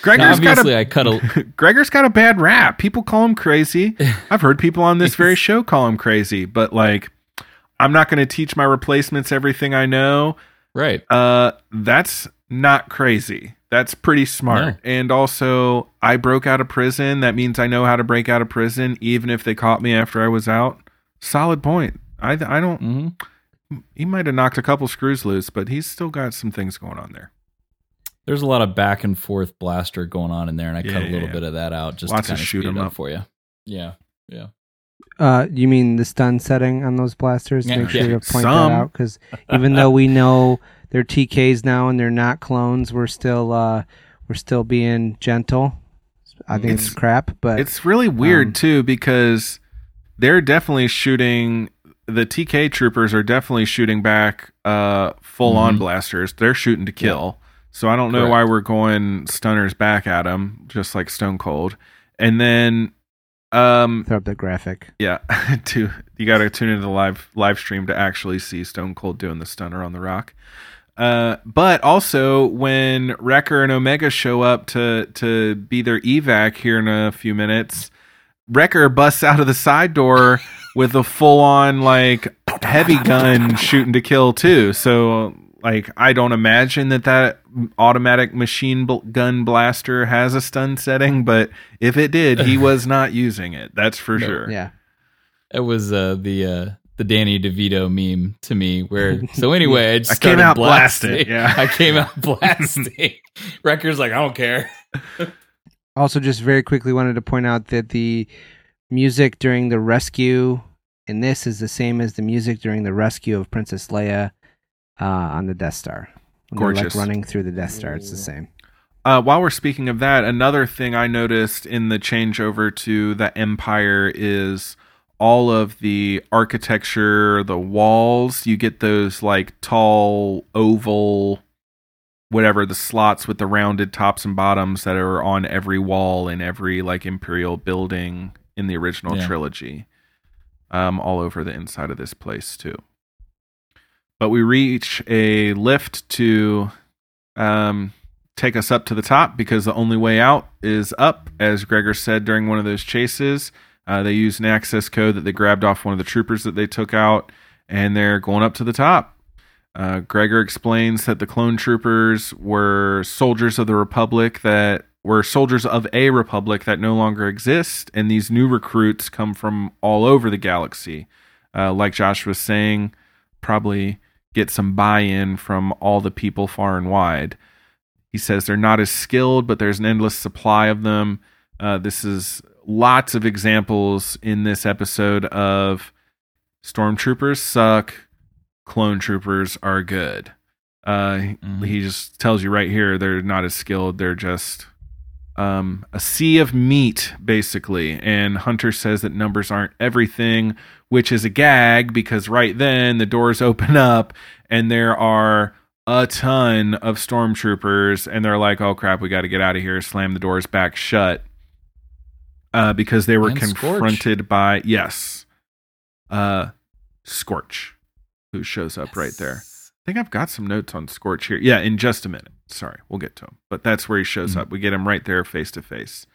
Gregor's got obviously a, I cut a Gregor's got a bad rap. People call him crazy. I've heard people on this very show call him crazy, but like I'm not going to teach my replacements everything I know. right. Uh that's not crazy. That's pretty smart. No. And also, I broke out of prison. That means I know how to break out of prison even if they caught me after I was out. Solid point. I I don't hmm he might have knocked a couple screws loose, but he's still got some things going on there. There's a lot of back and forth blaster going on in there, and I Yeah, cut a little yeah. bit of that out just Lots to kind of shoot them up, up. for you. Yeah, yeah. Uh, you mean the stun setting on those blasters? Yeah. Make sure Yeah. to point Some. that out because even though we know they're TKs now and they're not clones, we're still uh, we're still being gentle. I think it's, It's- crap, but It's really weird um, too because they're definitely shooting. The TK troopers are definitely shooting back uh, full on Mhm. blasters. They're shooting to kill. So I don't know why we're going stunners back at them, just like Stone Cold. And then, um, throw up the graphic. yeah, to you got to tune into the live live stream to actually see Stone Cold doing the stunner on the rock. Uh, but also when Wrecker and Omega show up to to be their evac here in a few minutes, Wrecker busts out of the side door with a full on like heavy gun shooting to kill too. So like I don't imagine that that automatic machine bl- gun blaster has a stun setting, but if it did, he was not using it. That's for No. sure. Yeah, It was uh, the uh, the Danny DeVito meme to me. Where so anyway, I, just I came out blasting. blasting, yeah. I came out blasting. Wrecker's like, I don't care. Also, just very quickly wanted to point out that the music during the rescue in this is the same as the music during the rescue of Princess Leia uh, on the Death Star. When Gorgeous. like running through the Death Star. It's the same. Uh, while we're speaking of that, another thing I noticed in the changeover to the Empire is all of the architecture, the walls, you get those like tall oval whatever the slots with the rounded tops and bottoms that are on every wall in every like imperial building in the original Yeah. trilogy. Um all over the inside of this place too. But we reach a lift to um take us up to the top because the only way out is up, as Gregor said during one of those chases. Uh, they used an access code that they grabbed off one of the troopers that they took out, and they're going up to the top. Uh, Gregor explains that the clone troopers were soldiers of the Republic that were soldiers of a Republic that no longer exist, and these new recruits come from all over the galaxy. Uh, like Josh was saying, probably get some buy in from all the people far and wide. He says they're not as skilled, but there's an endless supply of them. Uh, this is lots of examples in this episode of stormtroopers suck, clone troopers are good. Uh, He just tells you right here they're not as skilled. They're just um, a sea of meat, basically. And Hunter says that numbers aren't everything, which is a gag because right then the doors open up and there are a ton of stormtroopers, and they're like, "Oh crap, we got to get out of here!" Slam the doors back shut uh, because they were And Scorch. confronted by yes, uh, Scorch, who shows up right there. I think I've got some notes on Scorch here. Yeah, in just a minute. Sorry, we'll get to him. But that's where he shows up. We get him right there face to face.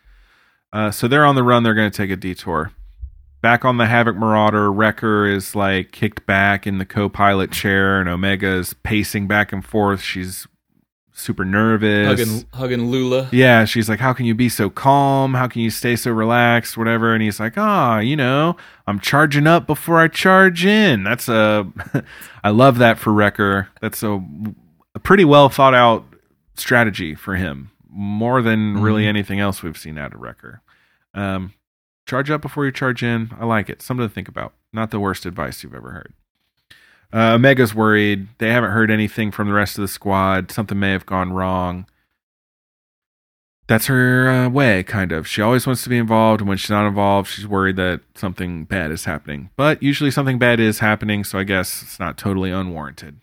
Uh, so they're on the run. They're going to take a detour. Back on the Havoc Marauder, Wrecker is like kicked back in the co pilot chair, and Omega is pacing back and forth. She's super nervous. Hugging, hugging Lula. Yeah, she's like, "How can you be so calm? How can you stay so relaxed? Whatever." And he's like, "Ah, you know, I'm charging up before I charge in." That's a, I love that for Wrecker. That's a, a pretty well thought out strategy for him, more than really Mhm. anything else we've seen out of Wrecker. Um, charge up before you charge in. I like it. Something to think about. Not the worst advice you've ever heard. Uh, Omega's worried. They haven't heard anything from the rest of the squad. Something may have gone wrong. That's her uh, way, kind of. She always wants to be involved, and when she's not involved, she's worried that something bad is happening. But usually something bad is happening, so I guess it's not totally unwarranted.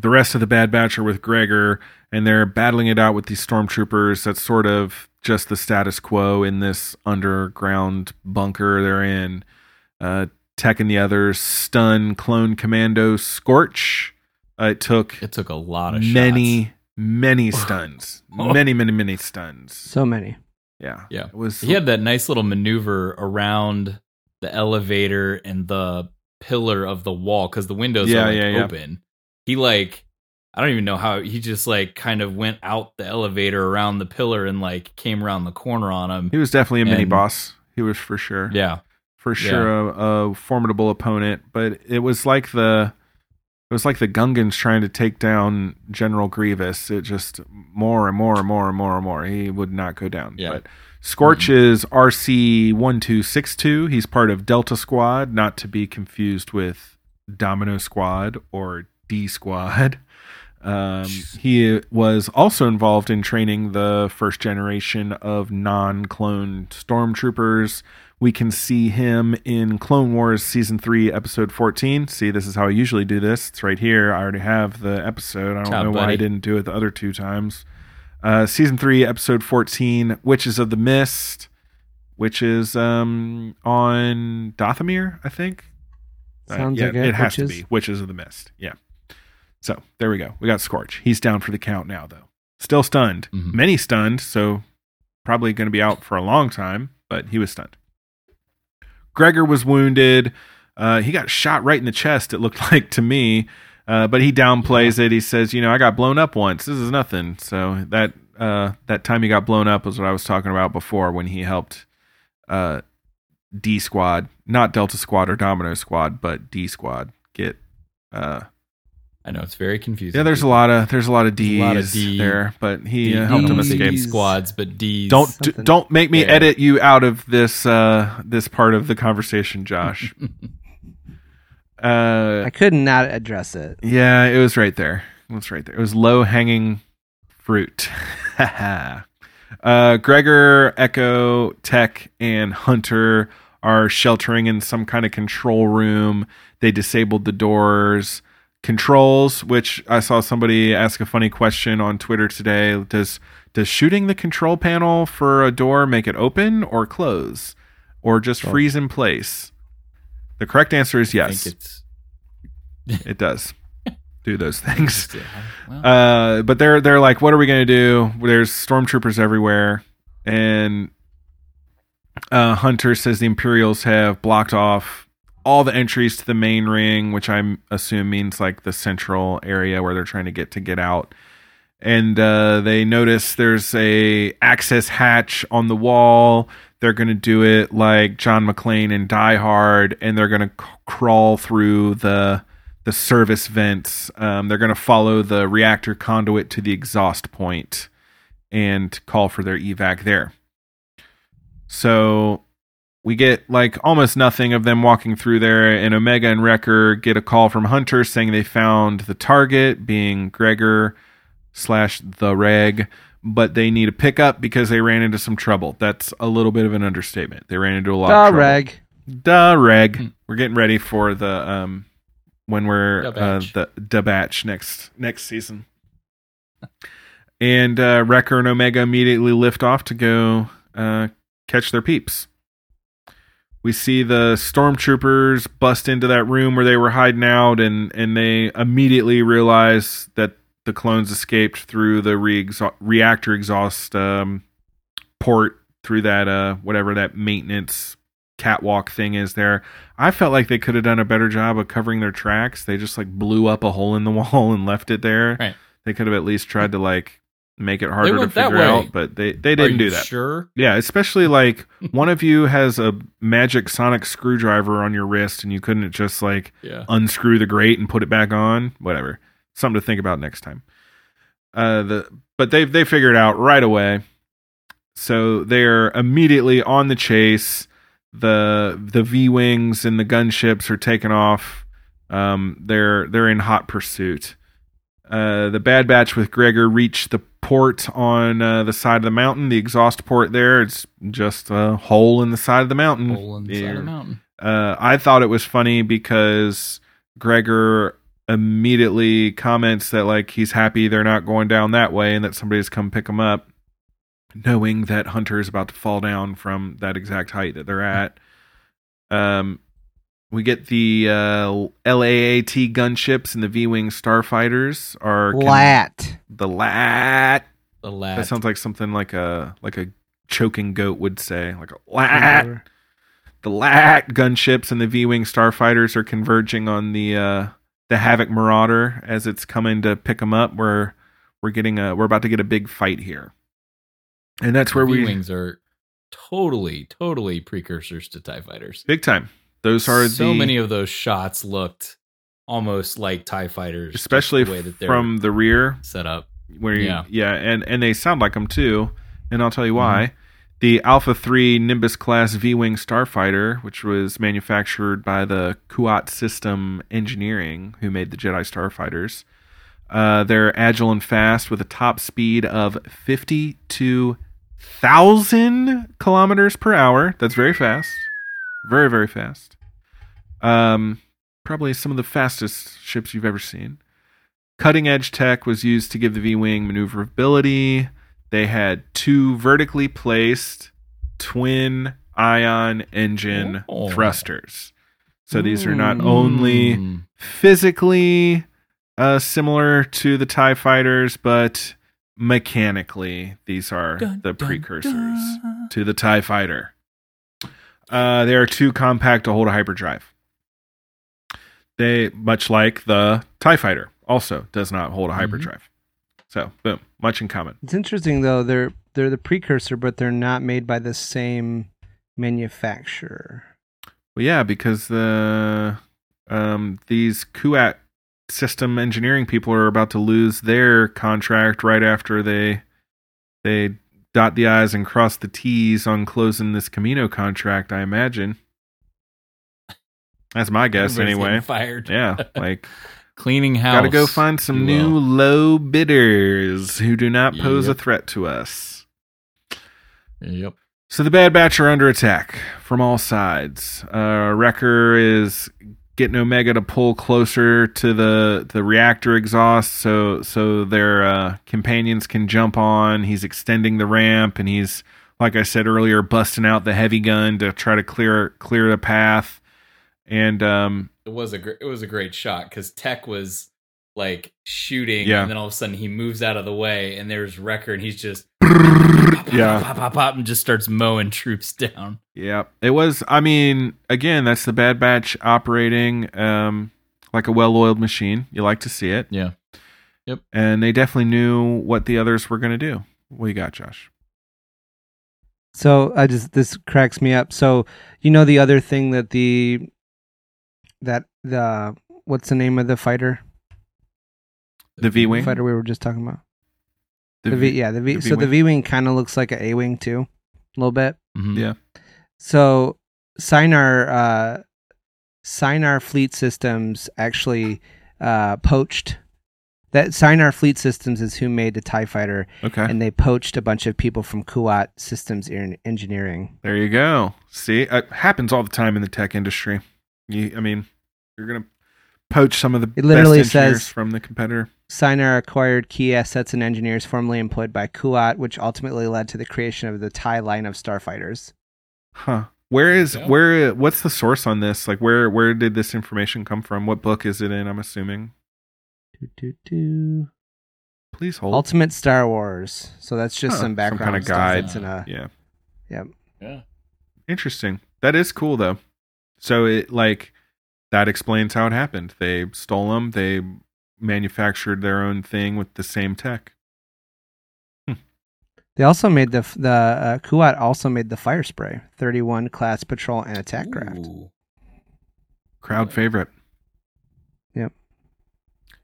The rest of the Bad Batch are with Gregor, and they're battling it out with these stormtroopers. That's sort of just the status quo in this underground bunker they're in. Uh, Tech and the others stun clone commando Scorch. Uh, it took it took a lot of many many stuns, many many many stuns. So many. Yeah, Yeah. It was he had that nice little maneuver around the elevator and the pillar of the wall because the windows Yeah, are like yeah, yeah. open. He like I don't even know how he just like kind of went out the elevator around the pillar and like came around the corner on him. He was definitely a mini boss. He was for sure. Yeah. for sure a, a formidable opponent. But it was like the it was like the Gungans trying to take down General Grievous. It just more and more and more and more and more. He would not go down. Yeah. But Scorch mm-hmm. is RC one two six two. He's part of Delta Squad, not to be confused with Domino Squad or D Squad. Um, he was also involved in training the first generation of non clone stormtroopers. We can see him in Clone Wars Season 3, Episode 14. See, this is how I usually do this. It's right here. I already have the episode. I don't Job, know why I didn't do it the other two times. Uh, season 3, Episode 14, Witches of the Mist, which is um, on Dathomir, I think. Uh, Sounds yeah, like it, it has Witches. to be Witches of the Mist. Yeah. So there we go. We got Scorch. He's down for the count now, though. Still stunned. Mhm. Many stunned, so probably going to be out for a long time, but he was stunned. Gregor was wounded. Uh, he got shot right in the chest, it looked like to me. Uh, but he downplays it. He says, "You know, I got blown up once. This is nothing." So that uh, that time he got blown up was what I was talking about before when he helped uh, D Squad, not Delta Squad or Domino Squad, but D Squad get. Uh, I know it's very confusing. yeah, there's a lot of there's a lot of D's a lot of D there, but he D- uh, helped him escape. D squads, but D's. Don't d- don't make me Yeah. edit you out of this uh this part of the conversation, Josh. uh I could not address it. yeah, it was right there. It was right there. It was low hanging fruit. uh Gregor, Echo, Tech, and Hunter are sheltering in some kind of control room. They disabled the doors. Controls, which I saw somebody ask a funny question on Twitter today. Does does shooting the control panel for a door make it open or close? Or just freeze in place? The correct answer is I yes. think it's it does do those things. Uh, but they're they're like, what are we gonna do? There's stormtroopers everywhere, and uh, Hunter says the Imperials have blocked off all the entries to the main ring, which I assume means like the central area where they're trying to get to get out. And uh, they notice there's a access hatch on the wall. They're gonna do it like John McClane in Die Hard, and they're gonna c- crawl through the the service vents. Um, they're gonna follow the reactor conduit to the exhaust point and call for their evac there. So we get like almost nothing of them walking through there, and Omega and Wrecker get a call from Hunter saying they found the target, being Gregor slash the Reg, but they need a pickup because they ran into some trouble. That's a little bit of an understatement. They ran into a lot Da of trouble. reg. Da Reg. We're getting ready for the um when we're Da uh, batch. the da batch next next season. and uh, Wrecker and Omega immediately lift off to go uh, catch their peeps. We see the stormtroopers bust into that room where they were hiding out, and and they immediately realize that the clones escaped through the re- reactor exhaust um, port through that uh whatever that maintenance catwalk thing is there. I felt like they could have done a better job of covering their tracks. They just like blew up a hole in the wall and left it there. Right. They could have at least tried to like make it harder to figure out, but they they didn't do that. Sure. Yeah, especially like one of you has a magic sonic screwdriver on your wrist and you couldn't just like Yeah. unscrew the grate and put it back on. Whatever. Something to think about next time. Uh the but they they figured it out right away. So they're immediately on the chase. The the V wings and the gunships are taken off. Um they're they're in hot pursuit. Uh, the Bad Batch with Gregor reach the port on uh, the side of the mountain, the exhaust port there. It's just a hole in the side of the mountain. Hole in the side of the mountain. Uh, I thought it was funny because Gregor immediately comments that like he's happy they're not going down that way and that somebody's come pick them up, knowing that Hunter is about to fall down from that exact height that they're at. Um, we get the uh, LAAT gunships and the V-wing starfighters are con- Lat. the lat. The lat. That sounds like something like a like a choking goat would say, like a lat. The lat gunships and the V-wing starfighters are converging on the uh, the Havoc Marauder as it's coming to pick them up. We're we're getting a we're about to get a big fight here, and that's where we wings are totally, totally precursors to Tie Fighters. big time. Those are so the many of those shots looked almost like Tie Fighters, especially the way that they're from the rear set up. where you, Yeah. yeah and and they sound like them too and i'll tell you why Mm-hmm. the alpha 3 nimbus class v-wing starfighter which was manufactured by the kuat system engineering who made the jedi starfighters uh, they're agile and fast with a top speed of 52,000 kilometers per hour. That's very fast. Very, very fast. Um, probably some of the fastest ships you've ever seen. Cutting edge tech was used to give the V Wing maneuverability. They had two vertically placed twin ion engine Oh. thrusters. So these are not only Mm. physically uh, similar to the TIE fighters, but mechanically, these are Dun, the dun, precursors dun. to the TIE fighter. Uh, they are too compact to hold a hyperdrive. They, much like the TIE fighter, also does not hold a Mhm. hyperdrive. So, boom, much in common. It's interesting though. They're they're the precursor, but they're not made by the same manufacturer. Well, yeah, because the um, these Kuat system engineering people are about to lose their contract right after they they dot the i's and cross the t's on closing this Kamino contract. I imagine. That's my guess, Everybody's anyway. fired. Yeah, like Cleaning house. gotta go find some if new will. low bidders who do not pose a threat to us. Yep. So the Bad Batch are under attack from all sides. Uh, Wrecker is getting Omega to pull closer to the the reactor exhaust, so so their uh, companions can jump on. He's extending the ramp, and he's like I said earlier, busting out the heavy gun to try to clear clear the path. And um, It was a gr- it was a great shot because Tech was like shooting, Yeah. and then all of a sudden he moves out of the way, and there's Wrecker, and he's just Yeah. pop, pop, pop, and just starts mowing troops down. Yeah, it was. I mean, again, that's the Bad Batch operating um, like a well-oiled machine. You like to see it. Yeah. Yep. And they definitely knew what the others were going to do. What you got, Josh? So I just this cracks me up. So you know the other thing that the that the what's the name of the fighter? The V wing. Fighter we were just talking about. The The, v, V- yeah, the V. the so the V-wing? Kind of looks like an A wing too, a little bit. Mhm. Yeah. So Sienar uh Sienar Fleet Systems actually uh poached that Sienar Fleet Systems is who made the TIE fighter Okay. and they poached a bunch of people from Kuat Systems Engineering. There you go. See, it happens all the time in the tech industry. You, I mean, you're going to poach some of the It literally best engineers says- from the competitor. Sienar acquired key assets and engineers formerly employed by Kuat, which ultimately led to the creation of the TIE line of starfighters. Huh. Where is Yeah. where? What's the source on this? Like, where where did this information come from? What book is it in? I'm assuming. Do, do, do. Please hold. Ultimate Star Wars. So that's just Huh, some background kind of stuff guide. that's in a yeah. Yep. Yeah. Interesting. That is cool though. So it like that explains how it happened. They stole them. They manufactured their own thing with the same tech. They also made the f- the uh, Kuat also made the fire spray, 31 class patrol and attack craft. Ooh. Crowd favorite. Yep.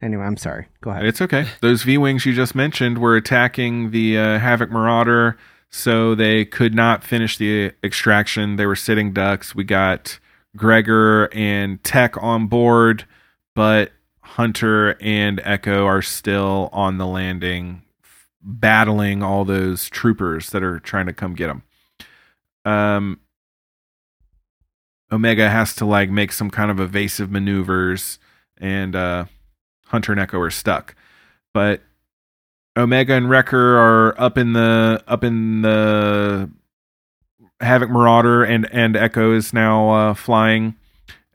Anyway, I'm sorry. Go ahead. It's okay. Those V wings you just mentioned were attacking the uh, Havoc Marauder, so they could not finish the extraction. They were sitting ducks. We got Gregor and Tech on board, but Hunter and Echo are still on the landing, battling all those troopers that are trying to come get them. Um, Omega has to like make some kind of evasive maneuvers, and uh, Hunter and Echo are stuck. But Omega and Wrecker are up in the up in the Havoc Marauder, and and Echo is now uh, flying,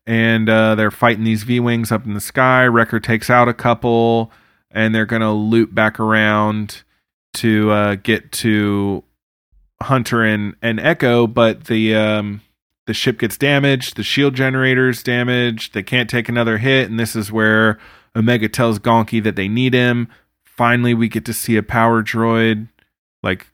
and uh, they're fighting these V wings up in the sky. Wrecker takes out a couple, and they're gonna loop back around to uh, get to Hunter and and Echo, but the um, the ship gets damaged, the shield generator's damaged, they can't take another hit, and this is where Omega tells Gonky that they need him. Finally, we get to see a power droid like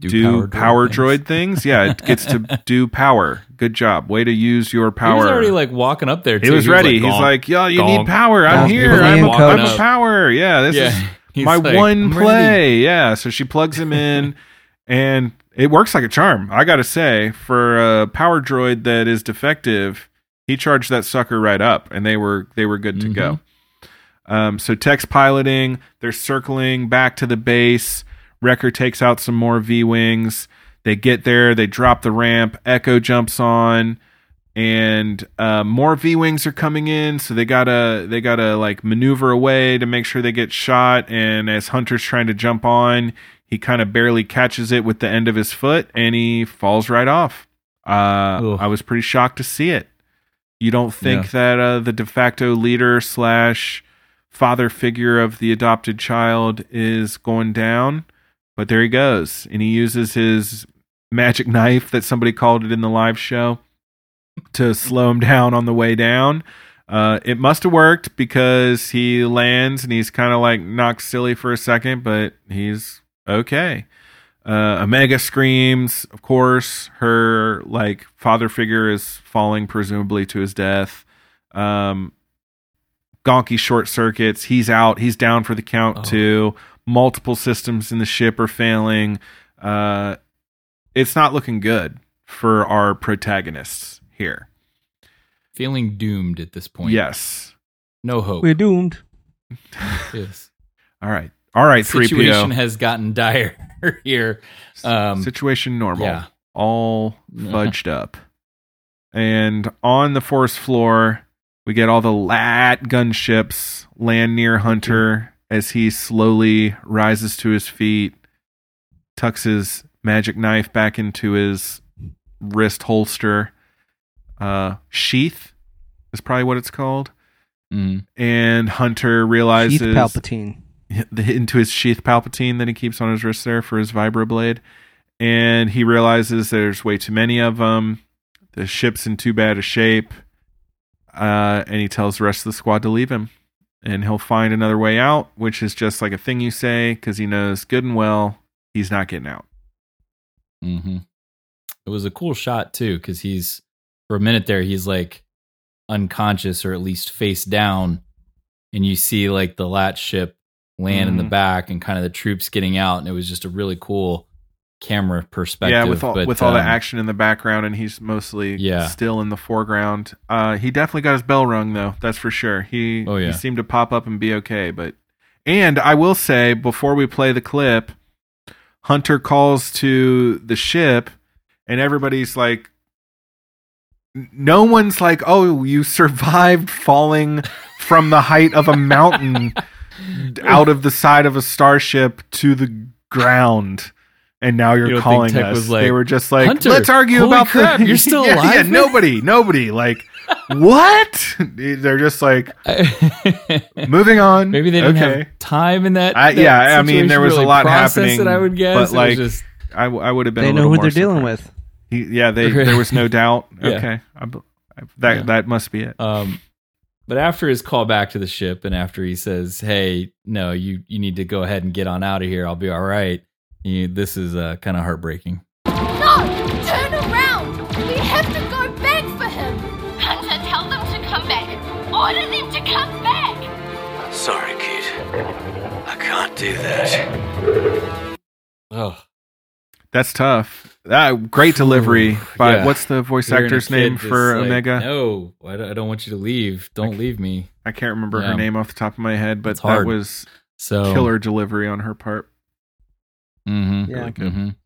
Do do, power power, droid droid, things. Yeah, it gets to do power. Good job. Way to use your power. He was already like walking up there. He was ready. He's "Gonk, like, "Yo, you gonk, need power. I'm was here. I'm, Ian a, Cody. I'm a power. Yeah, this Yeah. is He's my like, one "I'm play. Yeah." So she plugs him in, and it works like a charm. I gotta say, for a power droid that is defective, he charged that sucker right up, and they were they were good to go. Um, so Tech's piloting. They're circling back to the base. Wrecker takes out some more V wings. They get there. They drop the ramp. Echo jumps on, and uh, more V wings are coming in. So they gotta they gotta like maneuver away to make sure they get shot. And as Hunter's trying to jump on, he kind of barely catches it with the end of his foot, and he falls right off. Uh, I was pretty shocked to see it. You don't think Yeah. that uh, the de facto leader slash father figure of the adopted child is going down, but there he goes, and he uses his magic knife that somebody called it in the live show to slow him down on the way down. Uh, it must have worked because he lands and he's kind of like knocked silly for a second, but he's okay. Uh, Omega screams, of course. Her like father figure is falling, presumably to his death. Um, Gonky short circuits. He's out. He's down for the count Oh. too. Multiple systems in the ship are failing. Uh, it's not looking good for our protagonists here. feeling doomed at this point. Yes. No hope. We're doomed. Yes. All right. All right. Three Situation PO. has gotten dire. here. Um, Situation normal. yeah. All fudged up. And on the forest floor, we get all the lat gunships land near Hunter as he slowly rises to his feet, tucks his magic knife back into his wrist holster. Uh, sheath is probably what it's called. Mm. And Hunter realizes Keith Palpatine. into his sheath Palpatine that he keeps on his wrist there for his vibroblade, and he realizes there's way too many of them. The ship's in too bad a shape, uh, and he tells the rest of the squad to leave him, and he'll find another way out, which is just like a thing you say because he knows good and well he's not getting out. hmm It was a cool shot too, because he's for a minute there, he's like unconscious or at least face down, and you see like the lat ship land in the Mhm. back and kind of the troops getting out, and it was just a really cool camera perspective. yeah, with all but, with all the um, action in the background, and he's mostly Yeah. still in the foreground. Uh, he definitely got his bell rung though. That's for sure. He Oh, yeah. he seemed to pop up and be okay. But and I will say before we play the clip, Hunter calls to the ship, and everybody's like. No one's like, "Oh, you survived falling from the height of a mountain out of the side of a starship to the ground." And now you're You calling us. was like, they were just like, "Hunter, let's argue holy about crap, the. you're still yeah, alive, Yeah, man?" nobody, nobody. Like, what? They're just like, moving on. Maybe they didn't okay. have time in that. I, that yeah, I mean, there was really a lot happening. That I would guess, but like, just- I, w- I would have been. They a know little who they're dealing with. He, yeah, they there was no doubt. Yeah. Okay, I, b- I- that Yeah. that must be it. Um, but after his call back to the ship, and after he says, "Hey, no, you you need to go ahead and get on out of here. I'll be all right." You, this is uh, kind of heartbreaking. No! Turn around! We have to go back for him! Hunter, tell them to come back. Order them to come back. Sorry, kid. I can't do that. Oh, That's tough. That great delivery by yeah. what's the voice Hearing a actor's name for like, Omega? No, I don't, want you to leave. Don't leave me. I can't remember Yeah. her name off the top of my head, but that was So killer delivery on her part. Mm-hmm. Really good. Mhm.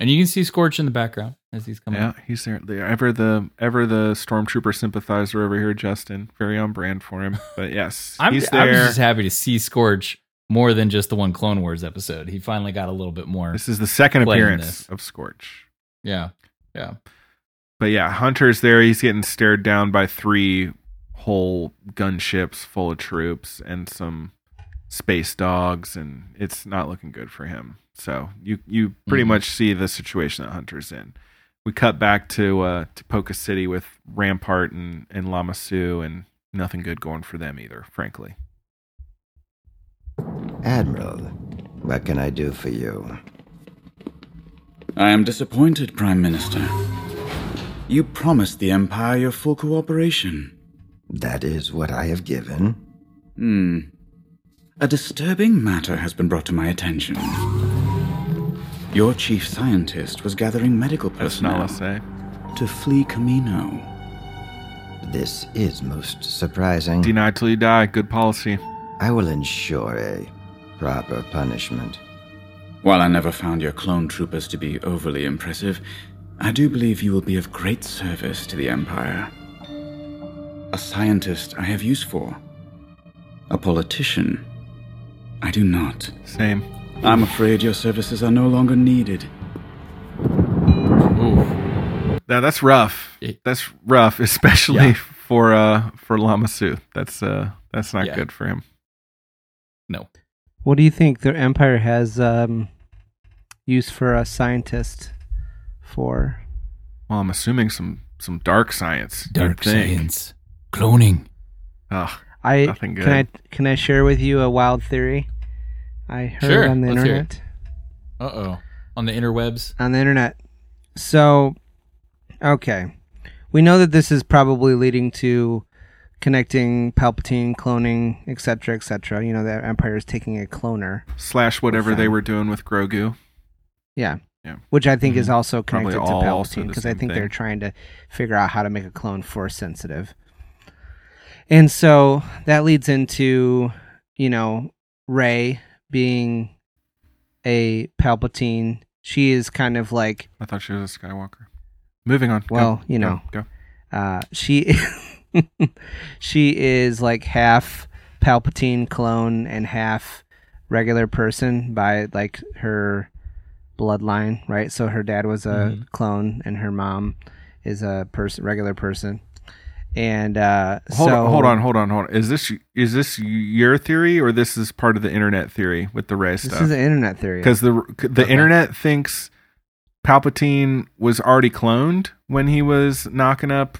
And you can see Scorch in the background as he's coming. Yeah, he's there. The, ever the ever the stormtrooper sympathizer over here, Justin. Very on brand for him. But yes, I'm, he's I'm just happy to see Scorch more than just the one Clone Wars episode. He finally got a little bit more. this is the second appearance of Scorch. Yeah, yeah. But yeah, Hunter's there. He's getting stared down by three whole gunships full of troops and some space dogs, and it's not looking good for him. So you you pretty Mhm. much see the situation that Hunter's in. We cut back to uh, to Poca City with Rampart and and Lama Su, and nothing good going for them either, frankly. Admiral, what can I do for you? I am disappointed, Prime Minister. You promised the Empire your full cooperation. That is what I have given. Hmm. A disturbing matter has been brought to my attention. Your chief scientist was gathering medical personnel not say. to flee Kamino. This is most surprising. Denied till you die. Good policy. I will ensure a proper punishment. While I never found your clone troopers to be overly impressive, I do believe you will be of great service to the Empire. A scientist I have use for. A politician I do not. Same. I'm afraid your services are no longer needed. Ooh. Now that's rough. That's rough, especially Yeah. for uh for Lama Su. That's uh that's not Yeah. good for him. No. What do you think the Empire has um, use for a scientist for? Well, I'm assuming some some dark science. Dark science, cloning. Ugh, I nothing good. can I can I share with you a wild theory I heard Sure, on the let's hear internet. Uh oh. On the interwebs. on the internet. So, okay, we know that this is probably leading to connecting Palpatine, cloning, etc., etc. You know, the Empire is taking a cloner. Slash whatever they were doing with Grogu. Yeah. Yeah. Which I think is Mhm. also Probably connected to all also Palpatine the because I same think they're thing. trying to figure out how to make a clone force sensitive. And so that leads into, you know, Rey being a Palpatine. She is kind of like I thought she was a Skywalker. Moving on. Go, Well, you know. Go. uh, she she is like half Palpatine clone and half regular person by like her bloodline, right? So her dad was a Mhm. clone and her mom is a person, regular person. And uh, Hold so on, hold on, hold on, hold on. Is this is this your theory or this is part of the internet theory with the Rey stuff? This is an internet theory. because the the internet thinks Palpatine was already cloned when he was knocking up.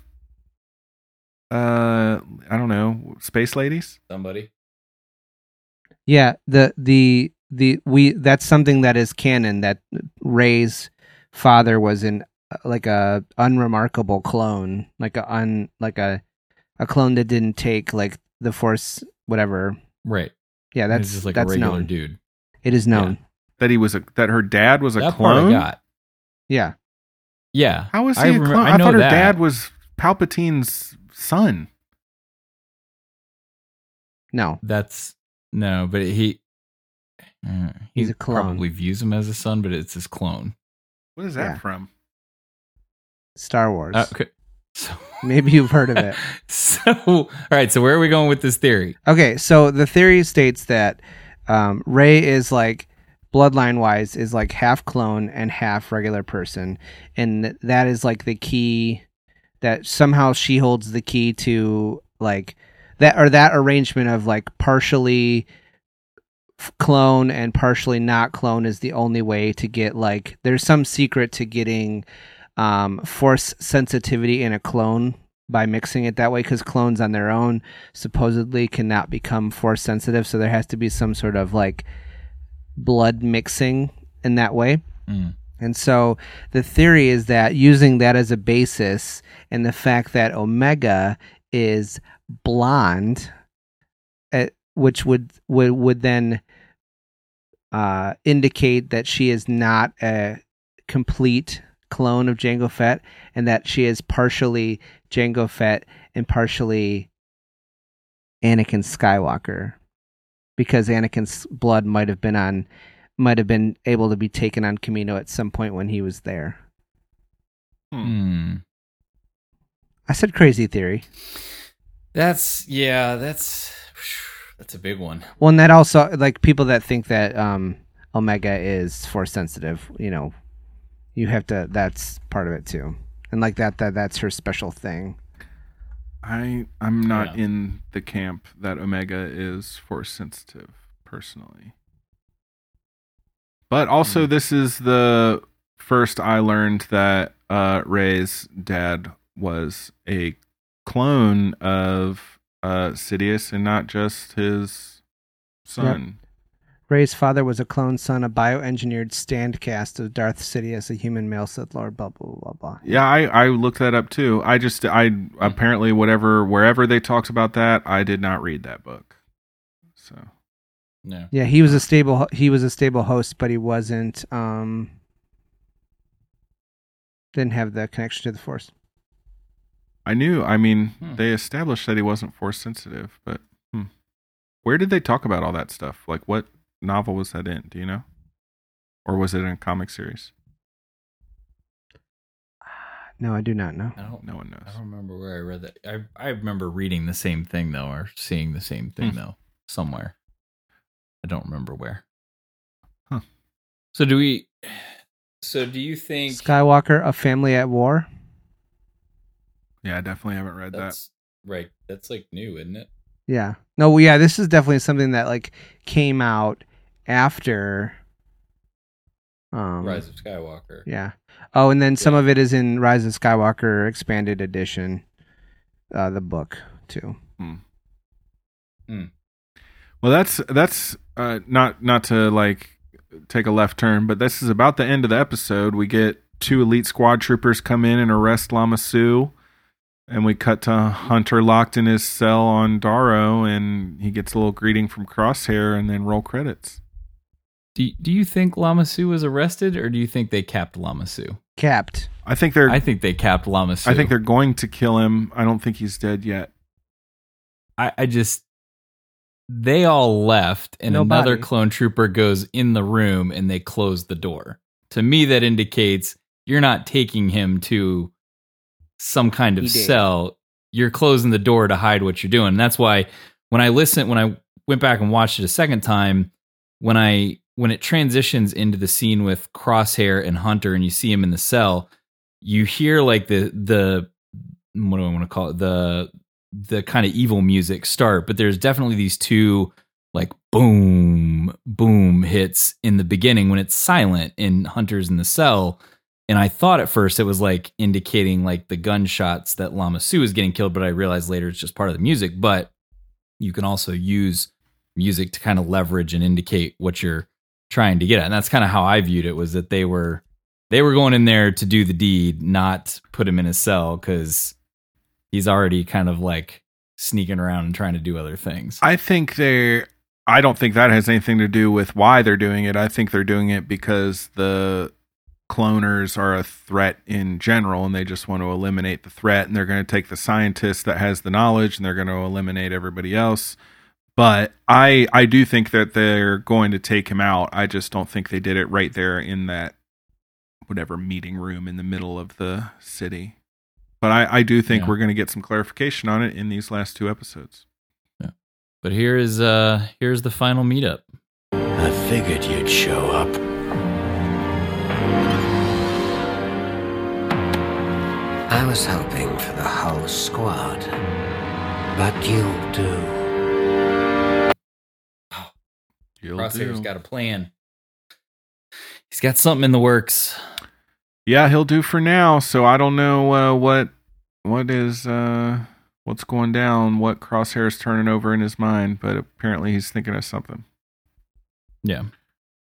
Uh, I don't know, space ladies. Somebody. Yeah, the the the we that's something that is canon that Rey's father was in uh, like a unremarkable clone, like a un like a a clone that didn't take like the force whatever. Right. Yeah, that's just like that's a regular known. dude. It is known. That he was a that her dad was a That part I clone. got. Yeah. Yeah. How was he I a remem- clone? I I, thought her that. dad was Palpatine's son. No. That's no, but he. uh, He's he a clone. Probably views him as a son, but it's his clone. What is that Yeah. from? Star Wars. Uh, okay. So, Maybe you've heard of it. so, all right. So where are we going with this theory? Okay, so the theory states that um, Rey is like bloodline wise is like half clone and half regular person, and that is like the key that somehow she holds the key to like that or that arrangement of like partially clone and partially not clone is the only way to get like there's some secret to getting um force sensitivity in a clone by mixing it that way because clones on their own supposedly cannot become force sensitive so there has to be some sort of like blood mixing in that way Mm. and so the theory is that using that as a basis and the fact that Omega is blonde, uh, which would would would then uh, indicate that she is not a complete clone of Jango Fett, and that she is partially Jango Fett and partially Anakin Skywalker, because Anakin's blood might have been on might have been able to be taken on Kamino at some point when he was there. Hmm. I said crazy theory. That's yeah. That's that's a big one. Well, and that also like people that think that um Omega is force sensitive, you know, you have to that's part of it too. And like that that that's her special thing. I I'm not in the camp that Omega is force sensitive personally. But also this is the first I learned that uh Rey's dad was a clone of uh Sidious and not just his son. Rey's father was a clone son, a bioengineered strand cast of Darth Sidious, a human male Sith Lord, blah blah blah blah. Yeah, I, I looked that up too. I just I apparently whatever wherever they talked about that, I did not read that book. So No. Yeah, he was a stable he was a stable host, but he wasn't um didn't have the connection to the force. I knew. I mean, Hmm. they established that he wasn't force sensitive, but hmm. where did they talk about all that stuff? Like, what novel was that in? Do you know? Or was it in a comic series? No, I do not know. I don't. No one knows. I don't remember where I read that. I I remember reading the same thing though, or seeing the same thing Hmm. though somewhere. I don't remember where. Huh. So do we? So do you think Skywalker, a family at war. Yeah, I definitely haven't read that. right? That's like new, isn't it? Yeah. No, well, yeah, this is definitely something that like came out after um Rise of Skywalker. Yeah. Oh, and then some of it is in Rise of Skywalker expanded edition, uh the book too. Hmm. Hmm. Well, that's that's uh, not not to like take a left turn, but this is about the end of the episode. We get two elite squad troopers come in and arrest Lama Su, and we cut to Hunter locked in his cell on Daro, and he gets a little greeting from Crosshair, and then roll credits. Do Do you think Lama Su was arrested, or do you think they capped Lama Su? Capped. I think they're I think they capped Lama Su. I think they're going to kill him. I don't think he's dead yet. I, I just they all left, and Nobody. another clone trooper goes in the room, and they close the door. To me, that indicates you're not taking him to some kind of cell. You're closing the door to hide what you're doing. And that's why when I listened, when I went back and watched it a second time, when I when it transitions into the scene with Crosshair and Hunter, and you see him in the cell, you hear like the the what do I want to call it the the kind of evil music start, but there's definitely these two like boom boom hits in the beginning when it's silent in Hunter's in the cell. And I thought at first it was like indicating like the gunshots that Lama Su is getting killed, but I realized later it's just part of the music. But you can also use music to kind of leverage and indicate what you're trying to get at. And that's kind of how I viewed it was that they were they were going in there to do the deed, not put him in a cell because he's already kind of like sneaking around and trying to do other things. I think they're. I don't think that has anything to do with why they're doing it. I think they're doing it because the cloners are a threat in general and they just want to eliminate the threat and they're going to take the scientist that has the knowledge and they're going to eliminate everybody else. But I I do think that they're going to take him out. I just don't think they did it right there in that whatever meeting room in the middle of the city. But I, I do think Yeah. we're going to get some clarification on it in these last two episodes. Yeah. But here is uh here's the final meetup. I figured you'd show up. I was hoping for the whole squad. But you'll do. You'll Crosshair's do. got a plan. He's got something in the works. Yeah, he'll do for now. So I don't know uh, what what is uh, what's going down, what Crosshair's turning over in his mind, but apparently he's thinking of something. Yeah.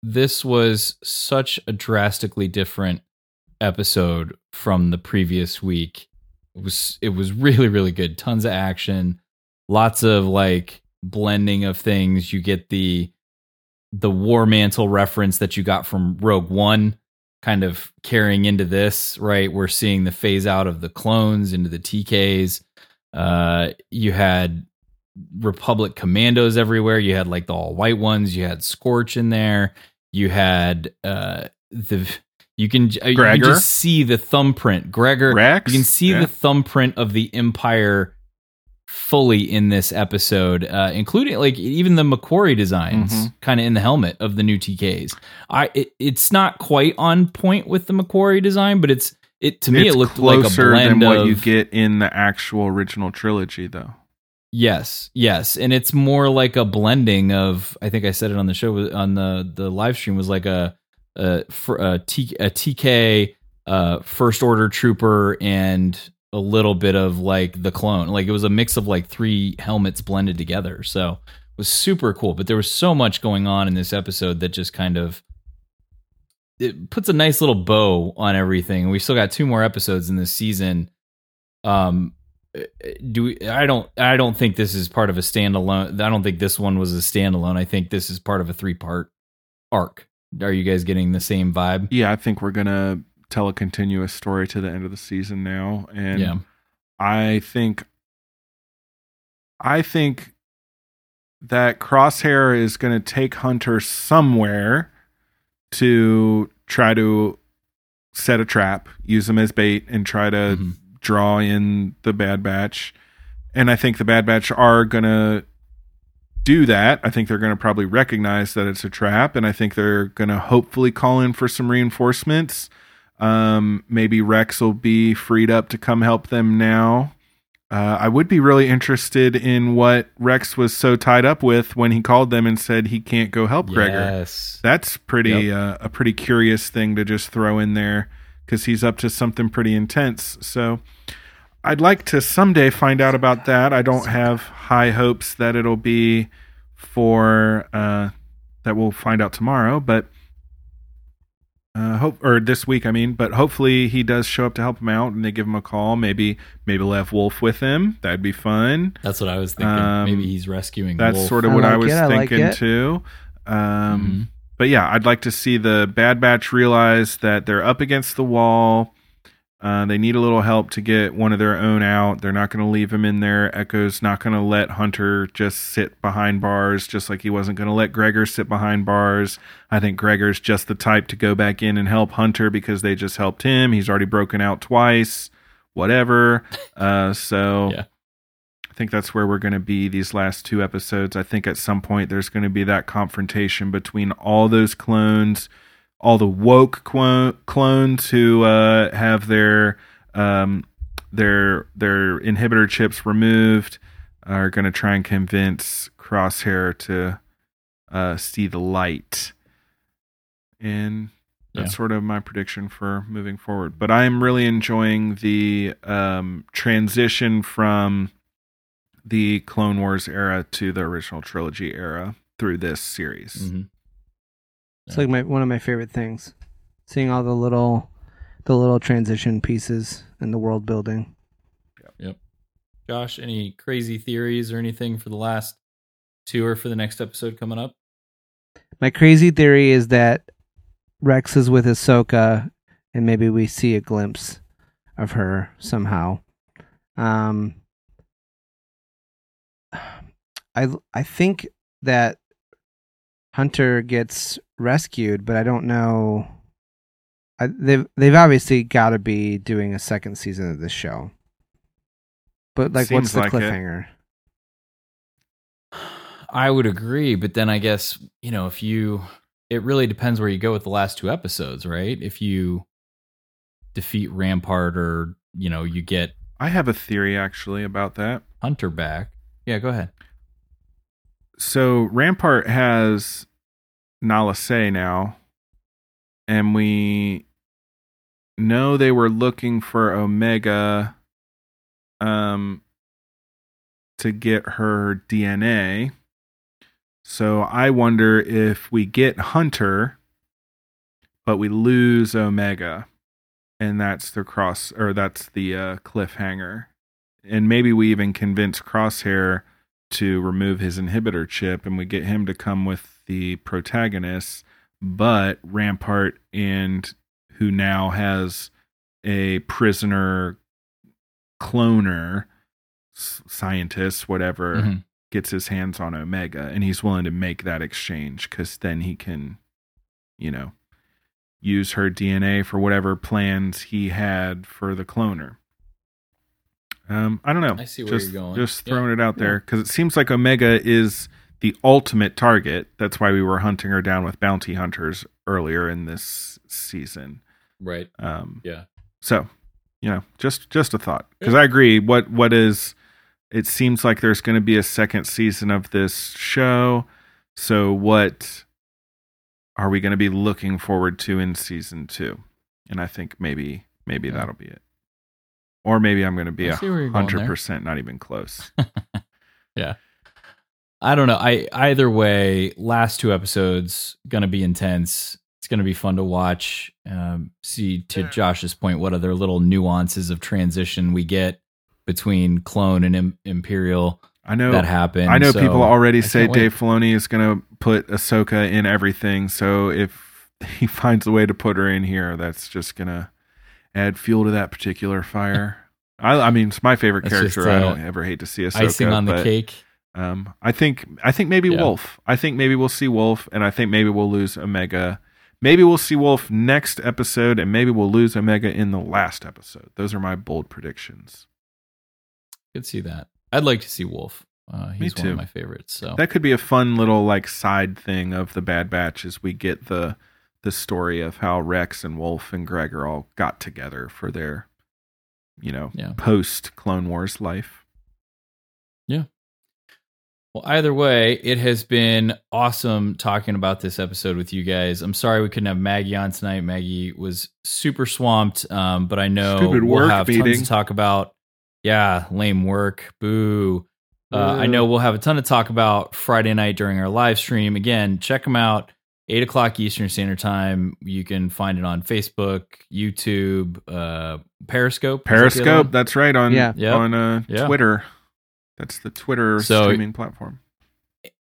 This was such a drastically different episode from the previous week. It was it was really really good. Tons of action, lots of like blending of things. You get the the war mantle reference that you got from Rogue One kind of carrying into this, right? We're seeing the phase out of the clones into the TKs. Uh you had Republic commandos everywhere. You had like the all white ones. You had Scorch in there. You had uh the you can uh, you can just see the thumbprint. Gregor. Rex? You can see Yeah. the thumbprint of the Empire fully in this episode, uh, including like even the McQuarrie designs, Mhm. kind of in the helmet of the new TKs. I it, it's not quite on point with the McQuarrie design, but it's it to me It's it looked like a blend than what of you get in the actual original trilogy, though. Yes, yes, and it's more like a blending of. I think I said it on the show on the the live stream was like a a, a, T, a TK uh, first order trooper and a little bit of like the clone. Like it was a mix of like three helmets blended together. So it was super cool. But there was so much going on in this episode that just kind of it puts a nice little bow on everything. We still got two more episodes in this season. Um, do we, I don't I don't think this is part of a standalone. I don't think this one was a standalone. I think this is part of a three part arc. Are you guys getting the same vibe? Yeah, I think we're gonna tell a continuous story to the end of the season now, and Yeah. I think, I think that Crosshair is gonna take Hunter somewhere to try to set a trap, use him as bait, and try to Mm-hmm. draw in the Bad Batch. And I think the Bad Batch are gonna do that. I think they're going to probably recognize that it's a trap, and I think they're going to hopefully call in for some reinforcements. Um, maybe Rex will be freed up to come help them now. Uh, I would be really interested in what Rex was so tied up with when he called them and said he can't go help Gregor. Yes. That's pretty Yep. uh, a pretty curious thing to just throw in there because he's up to something pretty intense. So I'd like to someday find out about that. I don't have high hopes that it'll be for uh, that we'll find out tomorrow, but uh, hope or this week, I mean. But hopefully he does show up to help him out, and they give him a call. Maybe maybe we'll have Wolffe with him. That'd be fun. That's what I was thinking. Um, Maybe he's rescuing. That's Wolffe. sort of I what I was it, I like thinking it. too. Um, Mm-hmm. But yeah, I'd like to see the Bad Batch realize that they're up against the wall, Uh, they need a little help to get one of their own out. They're not going to leave him in there. Echo's not going to let Hunter just sit behind bars, just like he wasn't going to let Gregor sit behind bars. I think Gregor's just the type to go back in and help Hunter because they just helped him. He's already broken out twice, whatever. Uh, so Yeah. I think that's where we're going to be these last two episodes. I think at some point there's going to be that confrontation between all those clones, all the woke clo- clones who uh, have their um, their their inhibitor chips removed, are going to try and convince Crosshair to uh, see the light, and that's Yeah. sort of my prediction for moving forward. But I'm really enjoying the um, transition from the Clone Wars era to the original trilogy era through this series. Mm-hmm. It's like my one of my favorite things, seeing all the little, the little transition pieces and the world building. Yep. Josh, any crazy theories or anything for the last two or for the next episode coming up? My crazy theory is that Rex is with Ahsoka, and maybe we see a glimpse of her somehow. Um, I I think that Hunter gets rescued, but I don't know. I, they've they've obviously got to be doing a second season of this show. But like, what's the like it. cliffhanger? I would agree, but then I guess, you know, if you it really depends where you go with the last two episodes, right? If you defeat Rampart or, you know, you get I have a theory actually about that. Hunter back. Yeah, go ahead. So Rampart has Nala Se now, and we know they were looking for Omega um to get her DNA. So I wonder if we get Hunter but we lose Omega and that's the cross or that's the uh, cliffhanger. And maybe we even convince Crosshair to remove his inhibitor chip and we get him to come with the protagonist, but Rampart and who now has a prisoner cloner scientist whatever Mhm. gets his hands on Omega and he's willing to make that exchange cuz then he can you know use her DNA for whatever plans he had for the cloner. Um, I don't know. I see where just, you're going. Just Yeah. throwing it out there because it seems like Omega is the ultimate target. That's why we were hunting her down with bounty hunters earlier in this season. Right. Um, Yeah. So, you know, just just a thought because I agree. What what is? It seems like there's going to be a second season of this show. So, what are we going to be looking forward to in season two? And I think maybe maybe that'll be it. Or maybe I'm going to be I a see where you're going there. hundred percent, not even close. Yeah. I don't know. I either way, last two episodes gonna be intense. It's gonna be fun to watch. Um, see to Josh's point, what other little nuances of transition we get between clone and Im- Imperial. I know that happened. I know so people already I say. Dave Filoni is going to put Ahsoka in everything. So if he finds a way to put her in here, that's just going to add fuel to that particular fire. I, I mean, it's my favorite That's character. just, I uh, don't ever hate to see Ahsoka. icing on the cake. Um, I think I think maybe Yeah. Wolffe. I think maybe we'll see Wolffe, and I think maybe we'll lose Omega. Maybe we'll see Wolffe next episode, and maybe we'll lose Omega in the last episode. Those are my bold predictions. Could see that. I'd like to see Wolffe. Uh, he's one of my favorites. So That could be a fun little like side thing of the Bad Batch as we get the the story of how Rex and Wolffe and Gregor all got together for their you know Yeah. post Clone Wars life. Yeah. Well, either way, it has been awesome talking about this episode with you guys. I'm sorry we couldn't have Maggie on tonight. Maggie was super swamped, um, but I know Stupid we'll work have tons to talk about. Yeah, lame work. Boo. Uh, I know we'll have a ton to talk about Friday night during our live stream. Again, check them out. Eight o'clock Eastern Standard Time. You can find it on Facebook, YouTube, uh, Periscope. Is that Periscope, that's right on Yeah. Yep. on uh, Yeah. Twitter. That's the Twitter So- streaming platform.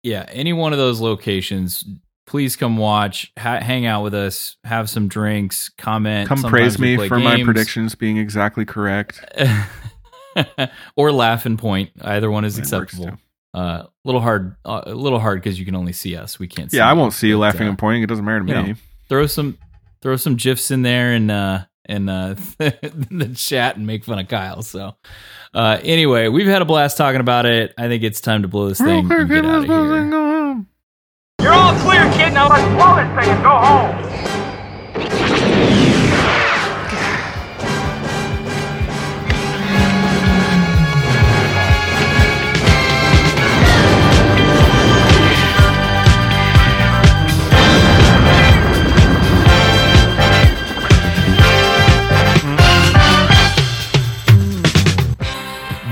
yeah, any one of those locations, please come watch, ha- hang out with us, have some drinks, comment. Come Sometimes praise me for my predictions being exactly correct. or laugh and point. Either one is That acceptable. Uh, a little hard, uh, a little hard because you can only see us. We can't. see Yeah, I won't see you laughing uh, and pointing. It doesn't matter to me. know, throw some, throw some gifs in there and and uh, the chat and make fun of Kyle. So, uh, anyway, we've had a blast talking about it. I think it's time to blow this thing and get out of here. You're all clear, kid. Now let's blow this thing and go home.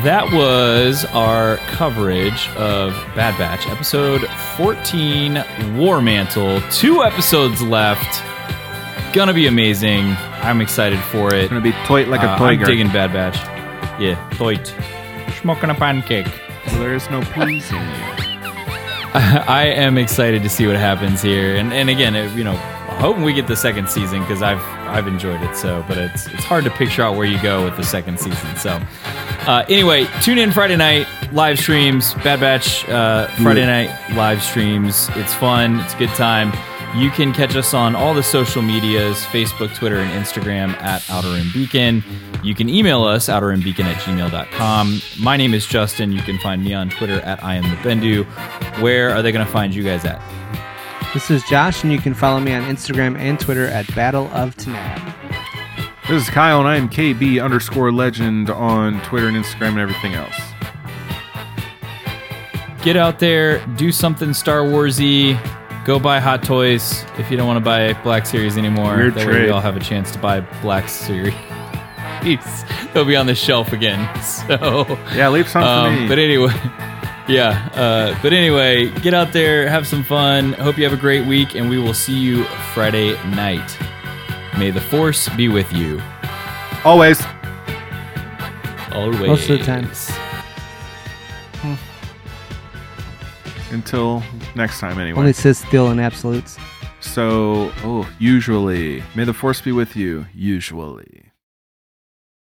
That was our coverage of Bad Batch, episode 14, War Mantle. Two episodes left. Gonna be amazing. I'm excited for it. Gonna be toit like a Uh, toy I'm digging Bad Batch. Yeah, toit. Smoking a pancake. Well, there is no peas in you. I am excited to see what happens here, and and again, it- you know, hoping we get the second season because I've I've enjoyed it so, but it's it's hard to picture out where you go with the second season. So, uh, anyway, tune in Friday night live streams, Bad Batch uh, Friday night live streams. It's fun, it's a good time. You can catch us on all the social medias Facebook, Twitter, and Instagram at Outer Rim Beacon. You can email us, outerrimbeacon at gmail.com. My name is Justin. You can find me on Twitter at I am the Bendu. Where are they going to find you guys at? This is Josh, and you can follow me on Instagram and Twitter at Battle of Tanab. This is Kyle, and I am KB underscore legend on Twitter and Instagram and everything else. Get out there, do something Star Warsy. Go buy Hot Toys if you don't want to buy Black Series anymore. Weird that way we all have a chance to buy Black Series. They'll be on the shelf again. So Yeah, leave some for um, me. But anyway, yeah. Uh, but anyway, get out there, have some fun. Hope you have a great week, and we will see you Friday night. May the Force be with you. Always. Always. Most of the time. Until next time, anyway. Only Sith deal in absolutes. So, oh, usually. May the force be with you. Usually.